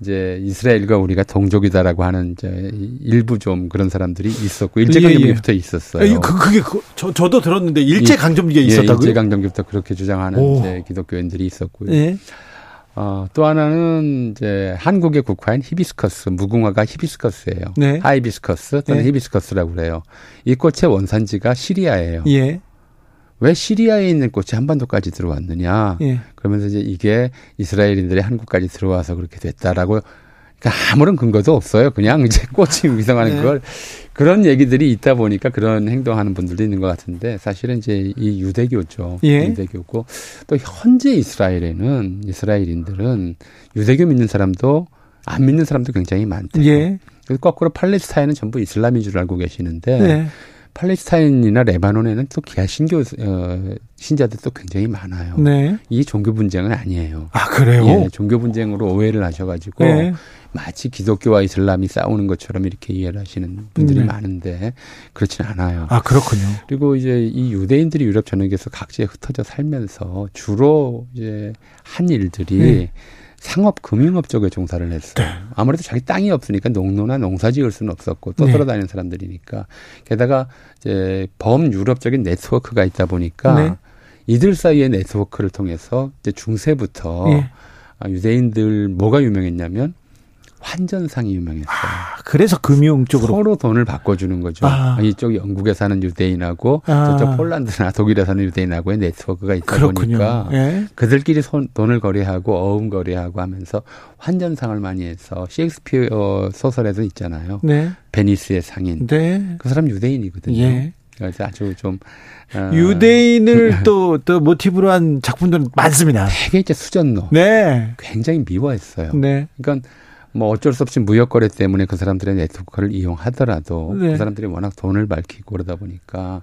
이제 이스라엘과 우리가 동족이다라고 하는 이제 일부 좀 그런 사람들이 있었고 일제 강점기부터 예, 예. 있었어요. 예, 그 그게 그, 저 저도 들었는데 일제 강점기가 있었다고요? 예, 일제 강점기부터 그렇게 주장하는 오. 이제 기독교인들이 있었고요. 예. 어, 또 하나는 이제 한국의 국화인 히비스커스, 무궁화가 히비스커스예요. 네. 하이비스커스 또는 네. 히비스커스라고 그래요. 이 꽃의 원산지가 시리아예요. 예. 왜 시리아에 있는 꽃이 한반도까지 들어왔느냐. 예. 그러면서 이제 이게 이스라엘인들이 한국까지 들어와서 그렇게 됐다라고 그러니까 아무런 근거도 없어요. 그냥 이제 꽃이 위성하는 네. 걸 그런 얘기들이 있다 보니까 그런 행동하는 분들도 있는 것 같은데 사실은 이제 이 유대교죠. 예. 유대교고 또 현재 이스라엘에는 이스라엘인들은 유대교 믿는 사람도 안 믿는 사람도 굉장히 많대요. 예. 그래서 거꾸로 팔레스타인은 전부 이슬람인 줄 알고 계시는데 네. 팔레스타인이나 레바논에는 또 기아 신교 어, 신자들도 굉장히 많아요. 네. 이 종교 분쟁은 아니에요. 아 그래요? 예, 종교 분쟁으로 오해를 하셔가지고 네. 마치 기독교와 이슬람이 싸우는 것처럼 이렇게 이해를 하시는 분들이 네. 많은데 그렇지는 않아요. 아 그렇군요. 그리고 이제 이 유대인들이 유럽 전역에서 각지에 흩어져 살면서 주로 이제 한 일들이 네. 상업 금융업 쪽에 종사를 했어요. 네. 아무래도 자기 땅이 없으니까 농노나 농사 지을 수는 없었고 또 네. 돌아다니는 사람들이니까 게다가 이제 범유럽적인 네트워크가 있다 보니까 네. 이들 사이의 네트워크를 통해서 이제 중세부터 네. 유대인들 뭐가 유명했냐면 환전상이 유명했어요. 아, 그래서 금융 쪽으로 서로 돈을 바꿔주는 거죠. 아. 이쪽 영국에 사는 유대인하고 아. 저쪽 폴란드나 독일에 사는 유대인하고의 네트워크가 있다 그렇군요. 보니까 예. 그들끼리 손, 돈을 거래하고 어음 거래하고 하면서 환전상을 많이 해서 셰익스피어 소설에도 있잖아요. 네. 베니스의 상인. 네. 그 사람 유대인이거든요. 예. 그래서 아주 좀 어. 유대인을 또, 또 모티브로 한 작품들은 많습니다. 되게 이제 수전노. 네. 굉장히 미워했어요. 네. 그러니까 뭐 어쩔 수 없이 무역 거래 때문에 그 사람들의 네트워크를 이용하더라도 네. 그 사람들이 워낙 돈을 밝히고 그러다 보니까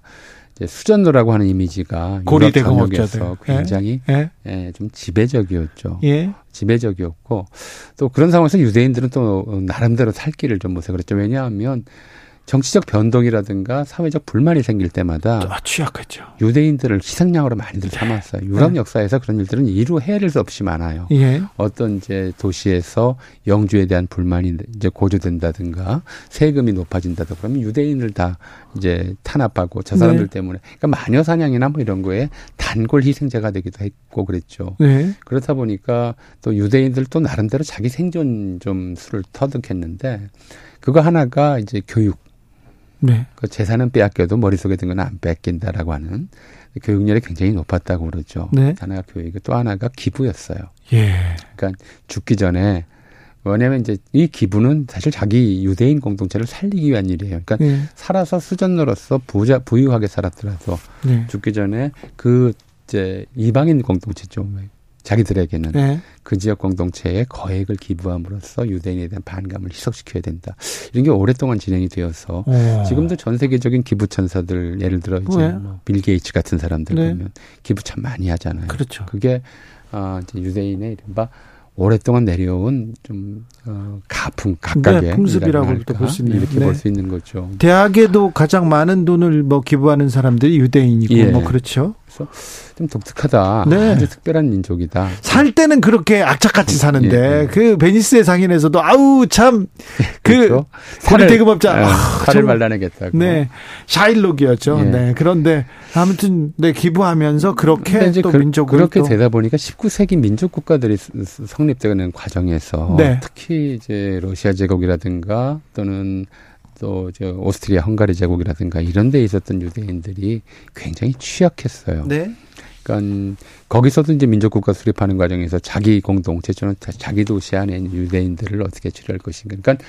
이제 수전노라고 하는 이미지가 고리 대공업자들 굉장히 예? 예, 좀 지배적이었죠. 예? 지배적이었고 또 그런 상황에서 유대인들은 또 나름대로 살 길을 좀 모색을 했죠. 왜냐하면 정치적 변동이라든가 사회적 불만이 생길 때마다 아, 취약했죠. 유대인들을 희생양으로 많이들 삼았어요. 네. 유럽 네. 역사에서 그런 일들은 이루 헤아릴 수 없이 많아요. 예. 어떤 이제 도시에서 영주에 대한 불만이 이제 고조된다든가 세금이 높아진다든가 그러면 유대인을 다 이제 탄압하고 저 사람들 네. 때문에 그러니까 마녀 사냥이나 뭐 이런 거에 단골 희생자가 되기도 했고 그랬죠. 네. 그렇다 보니까 또 유대인들 또 나름대로 자기 생존 좀 수를 터득했는데 그거 하나가 이제 교육 네. 그 재산은 빼앗겨도 머릿속에 든 건 안 뺏긴다라고 하는 교육열이 굉장히 높았다고 그러죠. 네. 하나가 교육이 또 하나가 기부였어요. 예. 그러니까 죽기 전에 왜냐하면 이제 이 기부는 사실 자기 유대인 공동체를 살리기 위한 일이에요. 그러니까 네. 살아서 수전으로서 부자 부유하게 살았더라도 네. 죽기 전에 그 이제 이방인 공동체 좀 자기들에게는 네. 그 지역 공동체에 거액을 기부함으로써 유대인에 대한 반감을 희석시켜야 된다. 이런 게 오랫동안 진행이 되어서 오. 지금도 전 세계적인 기부 천사들 예를 들어 이제 네. 뭐빌 게이츠 같은 사람들 네. 보면 기부 참 많이 하잖아요. 그렇죠. 그게 어, 이제 유대인의 이른바 오랫동안 내려온 좀 어, 가풍 각각의 네, 풍습이라고 볼수 있는 이렇게 네. 볼수 있는 거죠. 대학에도 가장 많은 돈을 뭐 기부하는 사람들이 유대인이고 예. 뭐 그렇죠. 그래서 좀 독특하다. 네. 아주 특별한 민족이다. 살 때는 그렇게 악착같이 사는데 예, 예. 그 베니스의 상인에서도 아우 참그 그렇죠? 살을 대급업자 예, 아, 살을 말라내겠다고. 네. 샤일록이었죠. 예. 네. 그런데 아무튼 네 기부하면서 그렇게 또 그, 민족을 그렇게 또. 되다 보니까 19세기 민족 국가들이 성립되는 과정에서 네. 특히 이제 러시아 제국이라든가 또는 또 저 오스트리아 헝가리 제국이라든가 이런 데 있었던 유대인들이 굉장히 취약했어요. 네. 그러니까 거기서도 이제 민족국가 수립하는 과정에서 자기 공동체 또는 자기 도시 안에 있는 유대인들을 어떻게 처리할 것인가. 그러니까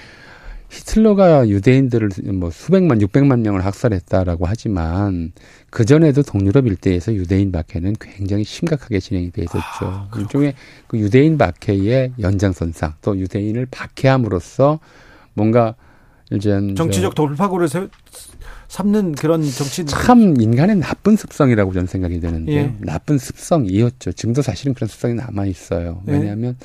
히틀러가 유대인들을 뭐 수백만, 육백만 명을 학살했다라고 하지만 그 전에도 동유럽 일대에서 유대인 박해는 굉장히 심각하게 진행이 돼 있었죠. 아, 일종의 그 유대인 박해의 연장선상 또 유대인을 박해함으로써 뭔가 이제 정치적 돌파구를 세, 삼는 그런 정치 참 인간의 나쁜 습성이라고 저는 생각이 되는데 예. 나쁜 습성이었죠. 지금도 사실은 그런 습성이 남아 있어요. 예. 왜냐하면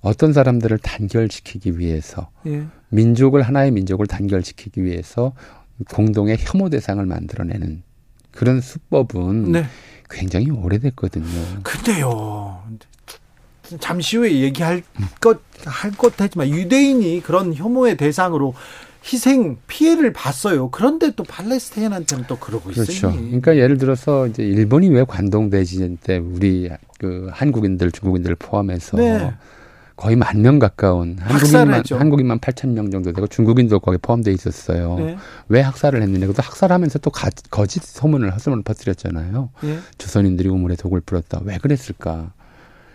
어떤 사람들을 단결시키기 위해서 예. 민족을 하나의 민족을 단결시키기 위해서 공동의 혐오 대상을 만들어내는 그런 수법은 네. 굉장히 오래됐거든요. 근데요. 잠시 후에 얘기할 것, 할 것 하지만 유대인이 그런 혐오의 대상으로 희생 피해를 봤어요. 그런데 또 팔레스타인한테는 또 그러고 그렇죠. 있어요. 그러니까 예를 들어서 이제 일본이 왜 관동 대지진 때 우리 그 한국인들 중국인들 포함해서 네. 거의 만 명 가까운 한국인만 한국인만 8천 명 정도 되고 중국인도 거기 포함돼 있었어요. 네. 왜 학살을 했느냐? 그것도 학살하면서 또 가, 거짓 소문을 헛소문을 퍼뜨렸잖아요. 네. 조선인들이 우물에 독을 뿌렸다. 왜 그랬을까?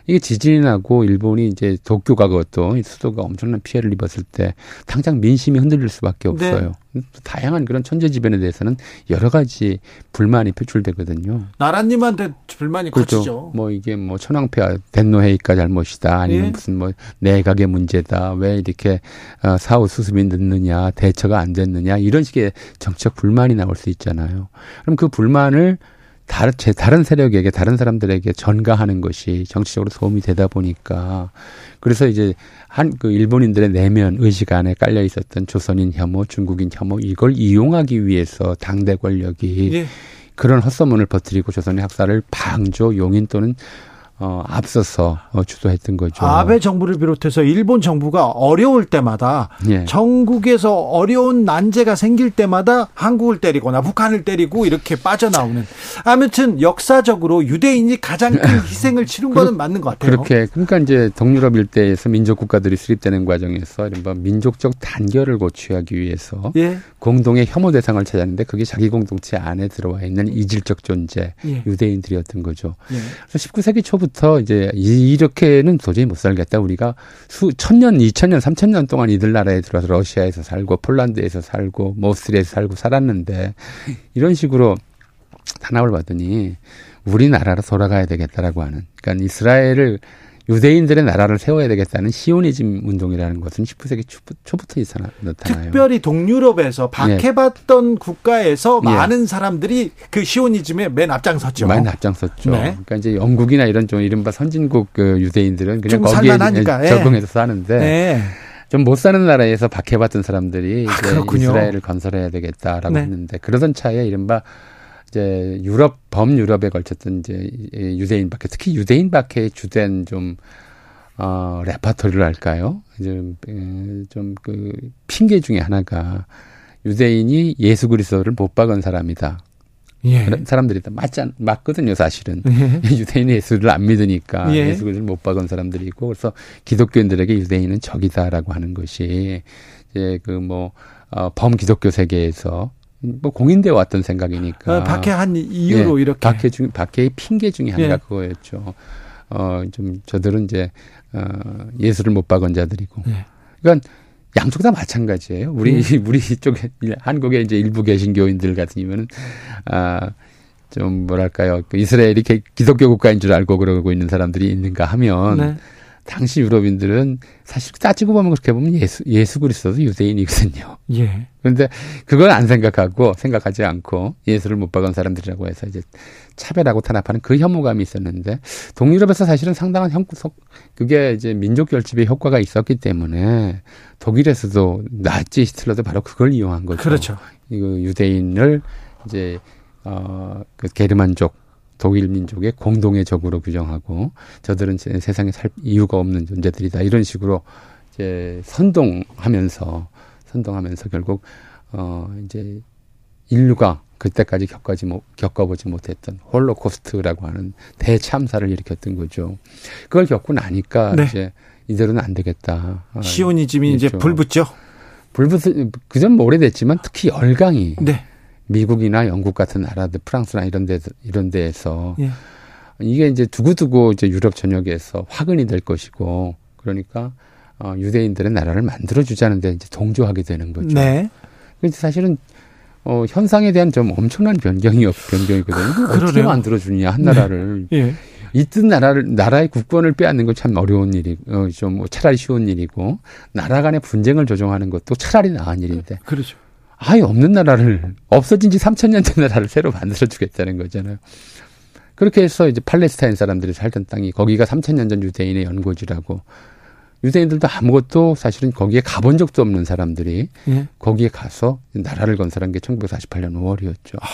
이게 지진이 나고 일본이 이제 도쿄가 그것도 수도가 엄청난 피해를 입었을 때 당장 민심이 흔들릴 수밖에 네. 없어요. 네. 다양한 그런 천재지변에 대해서는 여러 가지 불만이 표출되거든요. 나라님한테 불만이 그렇죠. 커지죠. 뭐 이게 뭐 천황폐하 덴노회의가 잘못이다 아니면 네. 무슨 뭐 내각의 문제다 왜 이렇게 어, 사후 수습이 늦느냐 대처가 안 됐느냐 이런 식의 정치적 불만이 나올 수 있잖아요. 그럼 그 불만을 다른 제 다른 세력에게 다른 사람들에게 전가하는 것이 정치적으로 도움이 되다 보니까 그래서 이제 한 그 일본인들의 내면 의식 안에 깔려 있었던 조선인 혐오, 중국인 혐오 이걸 이용하기 위해서 당대 권력이 예. 그런 헛소문을 퍼뜨리고 조선의 학살을 방조, 용인 또는 어, 앞서서 어, 주도했던 거죠. 아베 정부를 비롯해서 일본 정부가 어려울 때마다 예. 전국에서 어려운 난제가 생길 때마다 한국을 때리거나 북한을 때리고 이렇게 빠져나오는 아무튼 역사적으로 유대인이 가장 큰 희생을 치른 거는 맞는 것 같아요. 그렇게 그러니까 이제 동유럽 일대에서 민족 국가들이 수립되는 과정에서 이른바 민족적 단결을 고취하기 위해서 예. 공동의 혐오 대상을 찾았는데 그게 자기 공동체 안에 들어와 있는 이질적 존재 예. 유대인들이었던 거죠. 예. 그래서 19세기 초부 때부터 이제 이렇게는 도저히 못 살겠다. 우리가 수 천년, 이천년, 삼천년 동안 이들 나라에 들어와서 러시아에서 살고 폴란드에서 살고 모스트리에서 살고 살았는데 이런 식으로 탄압을 받더니 우리나라로 돌아가야 되겠다라고 하는. 그러니까 이스라엘을 유대인들의 나라를 세워야 되겠다는 시오니즘 운동이라는 것은 19세기 초부터 나타나요. 특별히 동유럽에서 박해받던 예. 국가에서 예. 많은 사람들이 그 시오니즘에 맨 앞장섰죠. 맨 앞장섰죠. 네. 그러니까 이제 영국이나 이런 좀 이른바 선진국 그 유대인들은 그냥 거기에 살만하니까. 예. 적응해서 사는데 네. 좀못 사는 나라에서 박해받던 사람들이 아, 이제 이스라엘을 건설해야 되겠다라고 네. 했는데 그러던 차에 이른바 이제 유럽 범유럽에 걸쳤던 이제 유대인 박해 특히 유대인 박해의 주된 좀 어, 레파토리를 할까요? 좀그 핑계 중에 하나가 유대인이 예수 그리스도를 못 박은 사람이다. 예. 그런 사람들이 다 맞지 맞거든요, 사실은. 예. 유대인이 예수를 안 믿으니까 예. 수 그리스도를 못 박은 사람들이 있고 그래서 기독교인들에게 유대인은 적이다라고 하는 것이 이제 그뭐 어, 범기독교 세계에서 뭐 공인돼 왔던 생각이니까. 어, 박해한 이유로 예, 이렇게. 박해 중 박해의 핑계 중에 하나가 예. 그거였죠. 어, 좀 저들은 이제 어, 예수를 못 박은 자들이고. 예. 그러니까 양쪽 다 마찬가지예요. 우리 예. 우리 쪽에 한국에 이제 일부 개신교인들 같은 경우는 아 좀 뭐랄까요 그 이스라엘이 기독교 국가인 줄 알고 그러고 있는 사람들이 있는가 하면 네. 당시 유럽인들은 사실 따지고 보면 그렇게 보면 예수 예수 그리스도도 유대인이거든요. 예. 그런데 그걸 안 생각하고 생각하지 않고 예수를 못 박은 사람들이라고 해서 이제 차별하고 탄압하는 그 혐오감이 있었는데 동유럽에서 사실은 상당한 형 그게 이제 민족 결집의 효과가 있었기 때문에 독일에서도 나치 히틀러도 바로 그걸 이용한 거죠. 그렇죠. 이거 유대인을 이제 어그 게르만족 독일 민족의 공동의 적으로 규정하고 저들은 세상에 살 이유가 없는 존재들이다 이런 식으로 이제 선동하면서 선동하면서 결국 어 이제 인류가 그때까지 겪어지 못, 겪어보지 못했던 홀로코스트라고 하는 대참사를 일으켰던 거죠. 그걸 겪고 나니까 네. 이제 이대로는 안 되겠다. 아, 시오니즘이 이제 불붙죠. 불붙 그전 뭐 오래됐지만 특히 열강이 네. 미국이나 영국 같은 나라들, 프랑스나 이런 데 이런 데에서 예. 이게 이제 두고두고 이제 유럽 전역에서 화근이 될 것이고 그러니까 어, 유대인들의 나라를 만들어 주자는데 이제 동조하게 되는 거죠. 네. 근데 사실은 어, 현상에 대한 좀 엄청난 변경이 변경이거든요. 어떻게 만들어 주냐 한 나라를. 네. 예. 있던 나라를 나라의 국권을 빼앗는 건 참 어려운 일이 어, 좀뭐 차라리 쉬운 일이고 나라 간의 분쟁을 조정하는 것도 차라리 나은 일인데. 그렇죠. 아예 없는 나라를 없어진 지 3천 년 된 나라를 새로 만들어 주겠다는 거잖아요. 그렇게 해서 이제 팔레스타인 사람들이 살던 땅이 거기가 3천 년 전 유대인의 연고지라고 유대인들도 아무것도 사실은 거기에 가본 적도 없는 사람들이 예. 거기에 가서 나라를 건설한 게 1948년 5월이었죠. 아,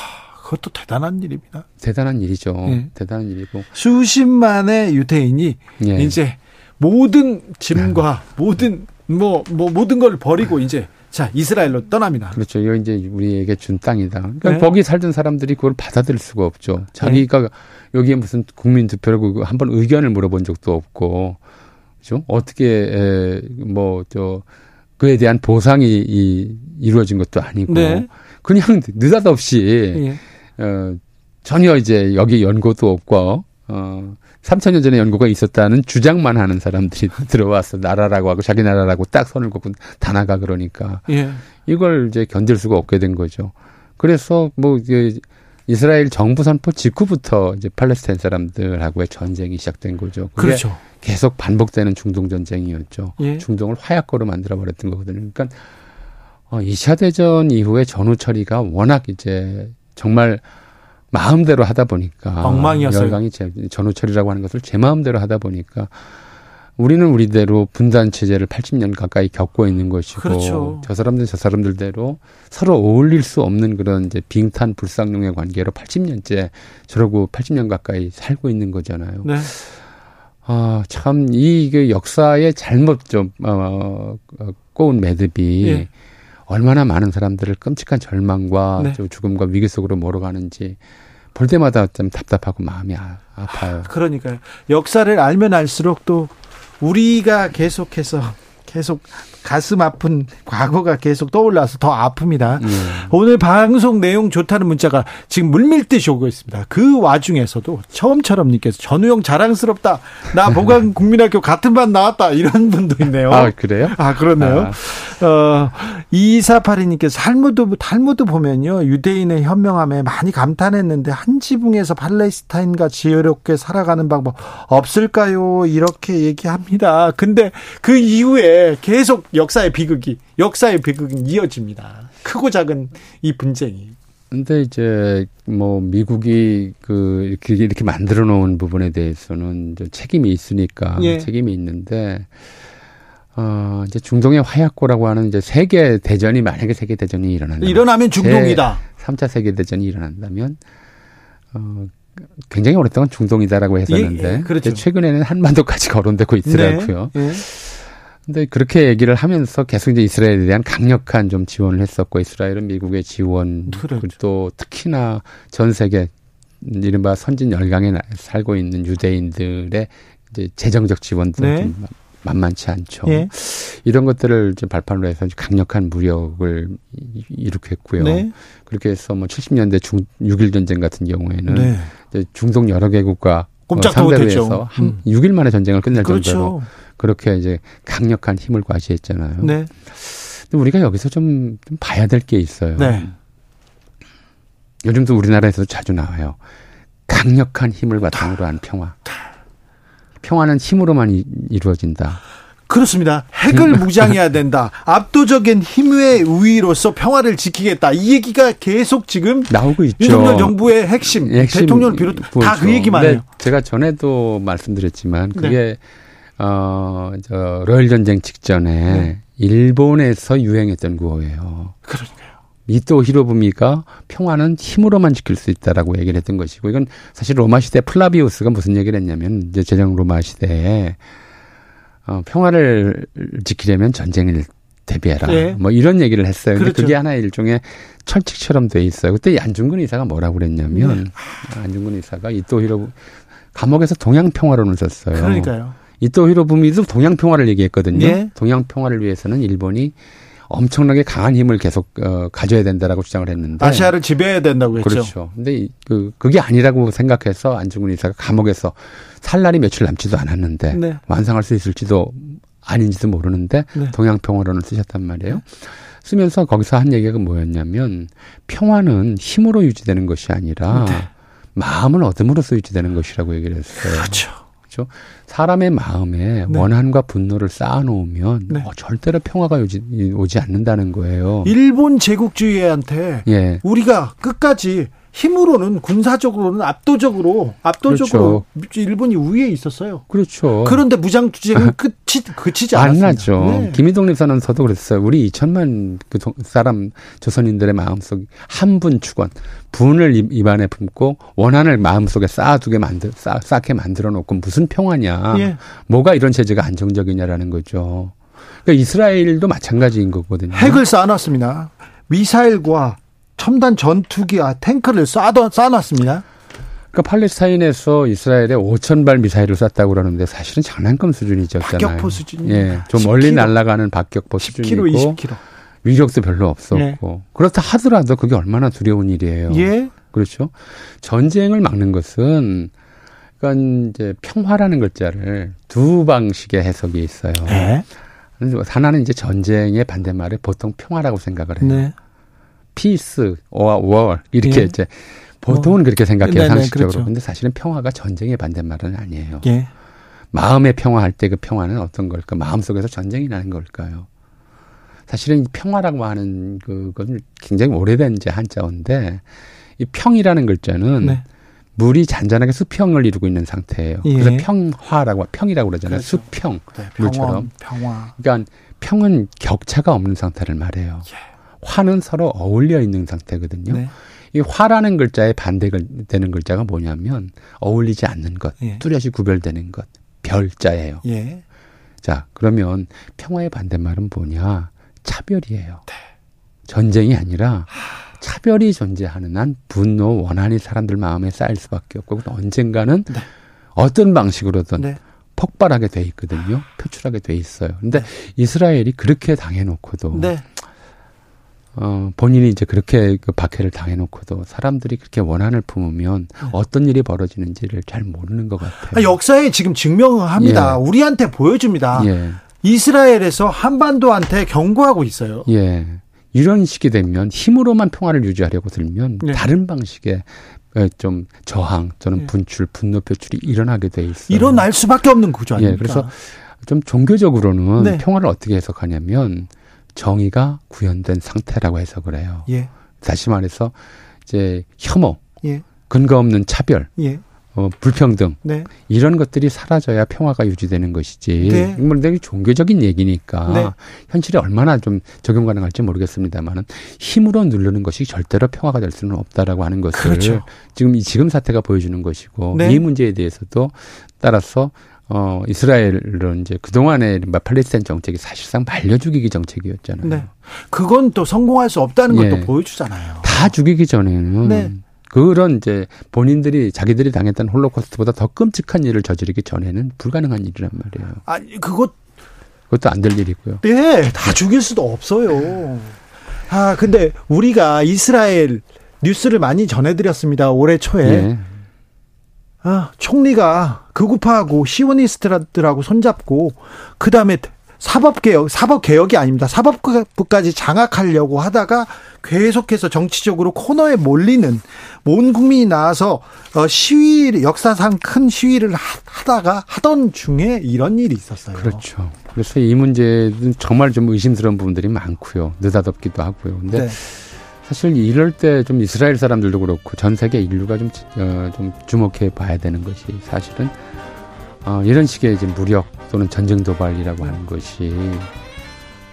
그것도 대단한 일입니다. 대단한 일이죠. 예. 대단한 일이고 수십만의 유대인이 예. 이제 모든 짐과 모든 뭐, 뭐 모든 걸 버리고 이제 자, 이스라엘로 떠납니다. 그렇죠. 이거 이제 우리에게 준 땅이다. 그러니까 네. 거기 살던 사람들이 그걸 받아들일 수가 없죠. 자기가 네. 여기에 무슨 국민 투표를 한번 의견을 물어본 적도 없고, 그죠? 어떻게, 뭐, 저, 그에 대한 보상이 이, 이루어진 것도 아니고, 네. 그냥 느닷없이, 예. 어, 전혀 이제 여기 연고도 없고, 어, 3천년 전에 연구가 있었다는 주장만 하는 사람들이 들어와서 나라라고 하고 자기 나라라고 딱 선을 긋고 다 나가 그러니까 예. 이걸 이제 견딜 수가 없게 된 거죠. 그래서 뭐 이제 이스라엘 정부 선포 직후부터 이제 팔레스타인 사람들하고의 전쟁이 시작된 거죠. 그렇죠. 계속 반복되는 중동 전쟁이었죠. 예. 중동을 화약고로 만들어 버렸던 거거든요. 그러니까 어 2차 대전 이후에 전후 처리가 워낙 이제 정말 마음대로 하다 보니까 엉망이었어요. 열강이 제, 전후처리라고 하는 것을 제 마음대로 하다 보니까 우리는 우리대로 분단 체제를 80년 가까이 겪고 있는 것이고 그렇죠. 저 사람들 저 사람들대로 서로 어울릴 수 없는 그런 이제 빙탄 불상용의 관계로 80년째 저러고 80년 가까이 살고 있는 거잖아요. 네. 아, 참, 이, 그 역사의 잘못 좀, 어, 어 꼬운 매듭이 예. 얼마나 많은 사람들을 끔찍한 절망과 네. 죽음과 위기 속으로 몰아가는지 볼 때마다 좀 답답하고 마음이 아, 아파요. 그러니까요. 역사를 알면 알수록 또 우리가 계속해서 계속 가슴 아픈 과거가 계속 떠올라서 더 아픕니다. 음. 오늘 방송 내용 좋다는 문자가 지금 물밀듯이 오고 있습니다. 그 와중에서도 처음처럼 님께서 전우영 자랑스럽다. 나 보강 국민학교 같은 반 나왔다. 이런 분도 있네요. 아, 그래요? 아, 그렇네요. 아. 어, 2482 님께서 탈무드, 탈무드 보면요. 유대인의 현명함에 많이 감탄했는데 한 지붕에서 팔레스타인과 지혜롭게 살아가는 방법 없을까요? 이렇게 얘기합니다. 근데 그 이후에 계속 역사의 비극이 역사의 비극이 이어집니다. 크고 작은 이 분쟁이. 근데 이제 뭐 미국이 그 이렇게, 이렇게 만들어 놓은 부분에 대해서는 책임이 있으니까 예. 책임이 있는데 어 이제 중동의 화약고라고 하는 이제 세계 대전이 만약에 세계 대전이 일어난다 일어나면 중동이다. 3차 세계 대전이 일어난다면 어 굉장히 오랫동안 중동이다라고 했었는데 예, 예, 그렇죠. 최근에는 한반도까지 거론되고 있더라고요. 네, 예. 근데 그렇게 얘기를 하면서 계속 이제 이스라엘에 대한 강력한 좀 지원을 했었고 이스라엘은 미국의 지원 그렇죠. 또 특히나 전 세계 이른바 선진 열강에 살고 있는 유대인들의 이제 재정적 지원도 네. 좀 만만치 않죠. 예. 이런 것들을 좀 발판으로 해서 강력한 무력을 일으켰고요. 네. 그렇게 해서 뭐 70년대 중 6일 전쟁 같은 경우에는 네. 중동 여러 개국과 상대로 해서 한 음. 6일 만에 전쟁을 끝낼 그렇죠. 정도로 그렇게 이제 강력한 힘을 과시했잖아요. 네. 근데 우리가 여기서 좀, 좀 봐야 될 게 있어요. 네. 요즘도 우리나라에서 자주 나와요. 강력한 힘을 바탕으로 한 평화. 평화는 힘으로만 이 루어진다. 그렇습니다. 핵을 무장해야 된다. 압도적인 힘의 우위로서 평화를 지키겠다. 이 얘기가 계속 지금 나오고 있죠. 윤석열 정부의 핵심, 핵심 대통령 비롯 다 그 얘기만 해요. 제가 전에도 말씀드렸지만 그게 네. 어저 러일 전쟁 직전에 네. 일본에서 유행했던 구호예요. 그러니까요. 이토 히로부미가 평화는 힘으로만 지킬 수 있다라고 얘기를 했던 것이고 이건 사실 로마 시대 플라비우스가 무슨 얘기를 했냐면 이제 제정 로마 시대에 어, 평화를 지키려면 전쟁을 대비해라. 네. 뭐 이런 얘기를 했어요. 근데 그렇죠. 그게 하나의 일종의 철칙처럼 돼 있어요. 그때 안중근 의사가 뭐라고 그랬냐면 네. 안중근 의사가 이토 히로 감옥에서 동양 평화론을 썼어요. 그러니까요. 이토 히로부미도 동양 평화를 얘기했거든요. 네. 동양 평화를 위해서는 일본이 엄청나게 강한 힘을 계속 어, 가져야 된다라고 주장을 했는데 아시아를 지배해야 된다고 했죠. 그렇죠. 근데 그 그게 아니라고 생각해서 안중근 의사가 감옥에서 살 날이 며칠 남지도 않았는데 네. 완성할 수 있을지도 아닌지도 모르는데 네. 동양 평화론을 쓰셨단 말이에요. 쓰면서 거기서 한 얘기가 뭐였냐면 평화는 힘으로 유지되는 것이 아니라 네. 마음을 얻음으로써 유지되는 것이라고 얘기를 했어요. 그렇죠. 그렇죠. 사람의 마음에 네. 원한과 분노를 쌓아놓으면 네. 어, 절대로 평화가 오지, 오지 않는다는 거예요. 일본 제국주의한테 예. 우리가 끝까지 힘으로는 군사적으로는 압도적으로 압도적으로 그렇죠. 일본이 우위에 있었어요. 그렇죠. 그런데 무장 투쟁은 끝이 그치지 않았습니다. 안 나죠. 네. 김희동님 선언서도 그랬어요. 우리 2천만 그 사람 조선인들의 마음속 한 분 축원 분을 입안에 품고 원한을 마음속에 쌓아두게 만들 쌓, 쌓게 만들어 놓고 무슨 평화냐. 예. 뭐가 이런 체제가 안정적이냐라는 거죠. 그러니까 이스라엘도 마찬가지인 거거든요. 핵을 쌓아놨습니다. 미사일과 첨단 전투기, 아, 탱크를 쏴, 쏴놨습니다. 그러니까 팔레스타인에서 이스라엘에 5천 발 미사일을 쐈다고 그러는데 사실은 장난감 수준이었잖아요. 박격포 수준이. 예, 좀 10km. 멀리 날아가는 박격포 수준이고 20km. 위력도 별로 없었고 예. 그렇다 하더라도 그게 얼마나 두려운 일이에요. 예. 그렇죠. 전쟁을 막는 것은 그러니까 이제 평화라는 글자를 두 방식의 해석이 있어요. 네. 하나는 이제 전쟁의 반대말에 보통 평화라고 생각을 해요. 네. peace, war, war 이렇게 예. 이제 보통은 어. 그렇게 생각해요 네네, 상식적으로. 그렇죠. 근데 사실은 평화가 전쟁의 반대말은 아니에요. 예. 마음의 평화할 때 그 평화는 어떤 걸까? 마음 속에서 전쟁이 나는 걸까요? 사실은 평화라고 하는 그것은 굉장히 오래된 이제 한자어인데 이 평이라는 글자는 네. 물이 잔잔하게 수평을 이루고 있는 상태예요. 예. 그래서 평화라고 평이라고 그러잖아요. 그렇죠. 수평 네, 물처럼. 평화. 그러니까 평은 격차가 없는 상태를 말해요. 예. 화는 서로 어울려 있는 상태거든요. 네. 이 화라는 글자의 반대가 되는 글자가 뭐냐면 어울리지 않는 것, 예. 뚜렷이 구별되는 것, 별자예요. 예. 자, 그러면 평화의 반대말은 뭐냐? 차별이에요. 네. 전쟁이 아니라 차별이 존재하는 한 분노, 원한이 사람들 마음에 쌓일 수밖에 없고 언젠가는 네. 어떤 방식으로든 네. 폭발하게 돼 있거든요. 표출하게 돼 있어요. 근데 네. 이스라엘이 그렇게 당해놓고도 네. 어, 본인이 이제 그렇게 그 박해를 당해놓고도 사람들이 그렇게 원한을 품으면 네. 어떤 일이 벌어지는지를 잘 모르는 것 같아요. 아, 역사에 지금 증명합니다. 예. 우리한테 보여줍니다. 예. 이스라엘에서 한반도한테 경고하고 있어요. 예. 이런 식이 되면 힘으로만 평화를 유지하려고 들면 네. 다른 방식의 좀 저항 또는 네. 분출, 분노 표출이 일어나게 돼 있어요. 일어날 수밖에 없는 구조 아닙니까? 예. 그래서 좀 종교적으로는 네. 평화를 어떻게 해석하냐면 정의가 구현된 상태라고 해석을 해요. 예. 다시 말해서 이제 혐오, 예. 근거 없는 차별, 예. 어, 불평등 네. 이런 것들이 사라져야 평화가 유지되는 것이지. 네. 물론 되게 종교적인 얘기니까 네. 현실에 얼마나 좀 적용 가능할지 모르겠습니다만은 힘으로 누르는 것이 절대로 평화가 될 수는 없다라고 하는 것을 그렇죠. 지금 이 지금 사태가 보여주는 것이고 네. 이 문제에 대해서도 따라서 어, 이스라엘은 이제 그동안의 팔레스타인 정책이 사실상 말려 죽이기 정책이었잖아요. 네. 그건 또 성공할 수 없다는 것도 예. 보여주잖아요. 다 죽이기 전에는 네. 그런 이제 본인들이 자기들이 당했던 홀로코스트보다 더 끔찍한 일을 저지르기 전에는 불가능한 일이란 말이에요. 아니, 그것 그것도 안 될 일이고요. 네, 다 죽일 수도 없어요. 아, 근데 우리가 이스라엘 뉴스를 많이 전해드렸습니다. 올해 초에. 예. 아, 총리가 극우파하고 시오니스트들하고 손잡고 그 다음에 사법개혁, 사법개혁이 아닙니다. 사법부까지 장악하려고 하다가 계속해서 정치적으로 코너에 몰리는 온 국민이 나와서 어, 시위, 역사상 큰 시위를 하다가 하던 중에 이런 일이 있었어요. 그렇죠. 그래서 이 문제는 정말 좀 의심스러운 부분들이 많고요. 느닷없기도 하고요. 근데 네. 사실 이럴 때 좀 이스라엘 사람들도 그렇고 전 세계 인류가 좀, 어, 좀 주목해 봐야 되는 것이 사실은 어, 이런 식의 이제 무력 또는 전쟁 도발이라고 하는 것이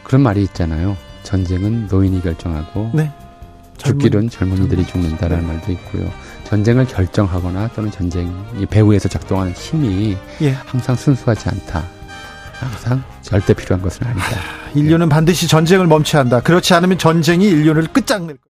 그런 말이 있잖아요. 전쟁은 노인이 결정하고 네. 죽기는 젊은이들이 죽는다라는 네. 말도 있고요. 전쟁을 결정하거나 또는 전쟁 이 배후에서 작동하는 힘이 예. 항상 순수하지 않다. 항상 절대 필요한 것은 아니다. 인류는 반드시 전쟁을 멈춰야 한다. 그렇지 않으면 전쟁이 인류를 끝장낼